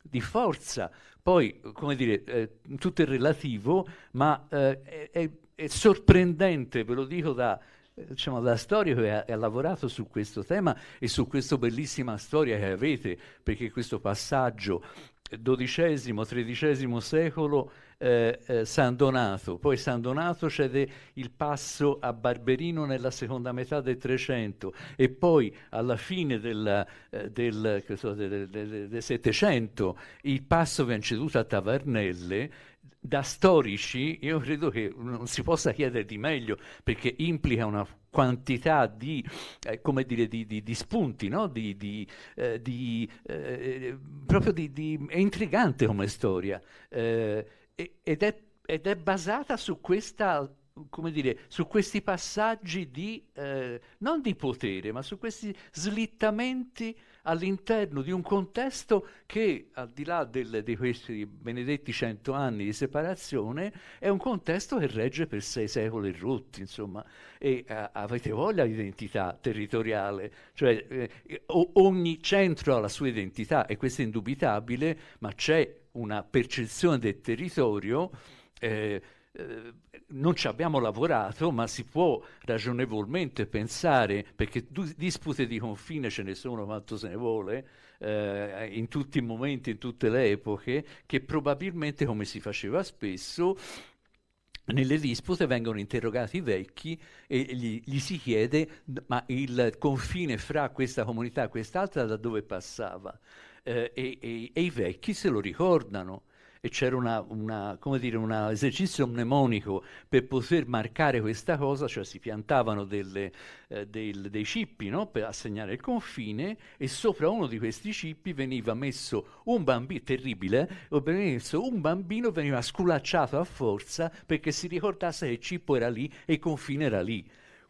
di forza. Poi, come dire, eh, tutto è relativo, ma eh, è, è, sorprendente, ve lo dico da, diciamo, da storico che ha, ha, lavorato su questo tema e su questa bellissima storia che avete, perché questo passaggio XII, XIII secolo eh, eh, San Donato, poi San Donato cede il passo a Barberino nella seconda metà del 300 e poi alla fine del, eh, del, so, del, del 700 il passo viene ceduto a Tavernelle. Da storici io credo che non si possa chiedere di meglio perché implica una quantità di, eh, come dire, di, di, di spunti, no? di, eh, eh, proprio di, è intrigante come storia. Eh, ed, è, ed, è, basata su questa dire, su questi passaggi di, eh, non di potere, ma su questi slittamenti all'interno di un contesto che, al di là del, di questi benedetti cento anni di separazione, è un contesto che regge per sei secoli rotti, insomma, e uh, avete voglia di identità territoriale, cioè eh, ogni centro ha la sua identità e questo è indubitabile, ma c'è una percezione del territorio eh, eh, non ci abbiamo lavorato, ma si può ragionevolmente pensare, perché du- dispute di confine ce ne sono quanto se ne vuole, eh, in tutti i momenti, in tutte le epoche, che probabilmente, come si faceva spesso, nelle dispute vengono interrogati i vecchi e gli, gli, si chiede ma il confine fra questa comunità e quest'altra da dove passava? Eh, e, e, e, i vecchi se lo ricordano e c'era un esercizio mnemonico per poter marcare questa cosa, cioè si piantavano delle, eh, del, dei cippi no? per assegnare il confine e sopra uno di questi cippi veniva messo un bambino, terribile, eh? un bambino veniva sculacciato a forza perché si ricordasse che il cippo era lì e il confine era lì.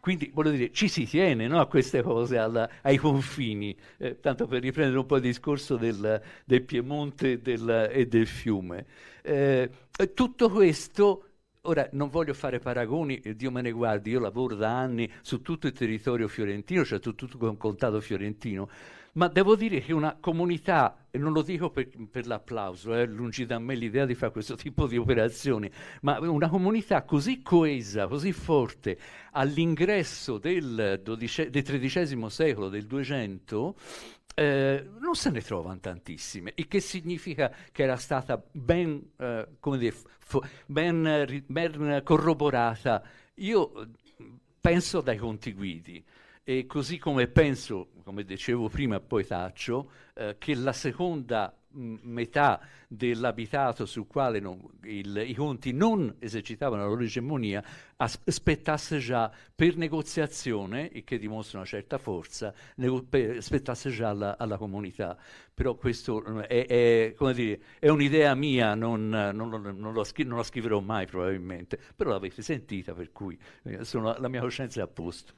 Quindi voglio dire, ci si tiene no, a queste cose, alla, ai confini, eh, tanto per riprendere un po' il discorso del, del Piemonte del, e del fiume. Eh, tutto questo Ora, non voglio fare paragoni, eh, Dio me ne guardi, io lavoro da anni su tutto il territorio fiorentino, cioè su tutto il contato fiorentino, ma devo dire che una comunità, e non lo dico per, per l'applauso, è eh, lungi da me l'idea di fare questo tipo di operazioni, ma una comunità così coesa, così forte, all'ingresso del, del XIII secolo, del 200, eh, non se ne trovano tantissime, il che significa che era stata ben, eh, dire, fo- ben, ben corroborata, io penso dai conti guidi. E così come penso, come dicevo prima, poi taccio, eh, che la seconda mh, metà dell'abitato sul quale non, il, i conti non esercitavano la loro egemonia aspettasse già per negoziazione, il che dimostra una certa forza, nego- per, aspettasse già alla, alla, comunità. Però questo è, è, dire, è un'idea mia, non, non, non, lo scri- la scriverò mai probabilmente, però l'avete sentita, per cui eh, sono, la mia coscienza è a posto.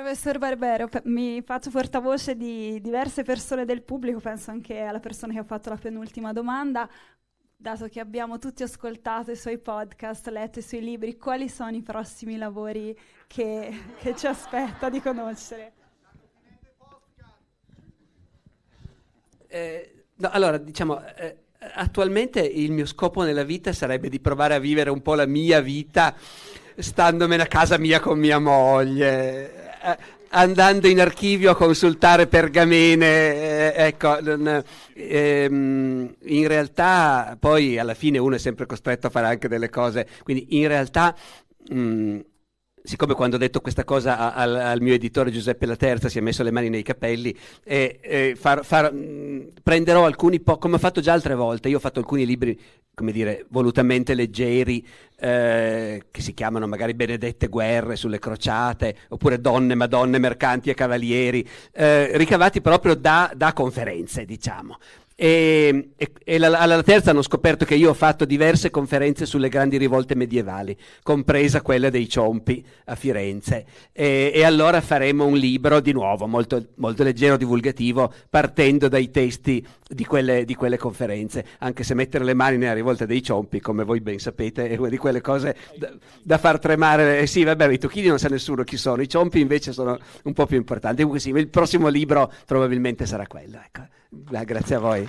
Professor Barbero, mi faccio portavoce di diverse persone del pubblico, penso anche alla persona che ha fatto la penultima domanda. Dato che abbiamo tutti ascoltato i suoi podcast, letto i suoi libri, quali sono i prossimi lavori che, che ci aspetta di conoscere? Eh, no, allora, diciamo, eh, attualmente il mio scopo nella vita sarebbe di provare a vivere un po' la mia vita standomene a casa mia con mia moglie, andando in archivio a consultare pergamene, eh, ecco, ehm, in realtà poi alla fine uno è sempre costretto a fare anche delle cose, quindi in realtà mh, siccome quando ho detto questa cosa a, a, al mio editore Giuseppe Laterza si è messo le mani nei capelli, e, e far, far, mh, prenderò alcuni, po- come ho fatto già altre volte, io ho fatto alcuni libri, come dire, volutamente leggeri, eh, che si chiamano magari Benedette guerre sulle crociate, oppure Donne, Madonne, Mercanti e Cavalieri, eh, ricavati proprio da, da conferenze, diciamo. E, e, e la, alla terza hanno scoperto che io ho fatto diverse conferenze sulle grandi rivolte medievali, compresa quella dei Ciompi a Firenze. E, e allora faremo un libro di nuovo, molto, molto, leggero, divulgativo, partendo dai testi di quelle, di quelle, conferenze. Anche se mettere le mani nella rivolta dei Ciompi, come voi ben sapete, è una di quelle cose da, da far tremare. Eh sì, vabbè, i tocchini non sa nessuno chi sono, i Ciompi invece sono un po' più importanti. Comunque sì, il prossimo libro probabilmente sarà quello. Ecco. Grazie a voi.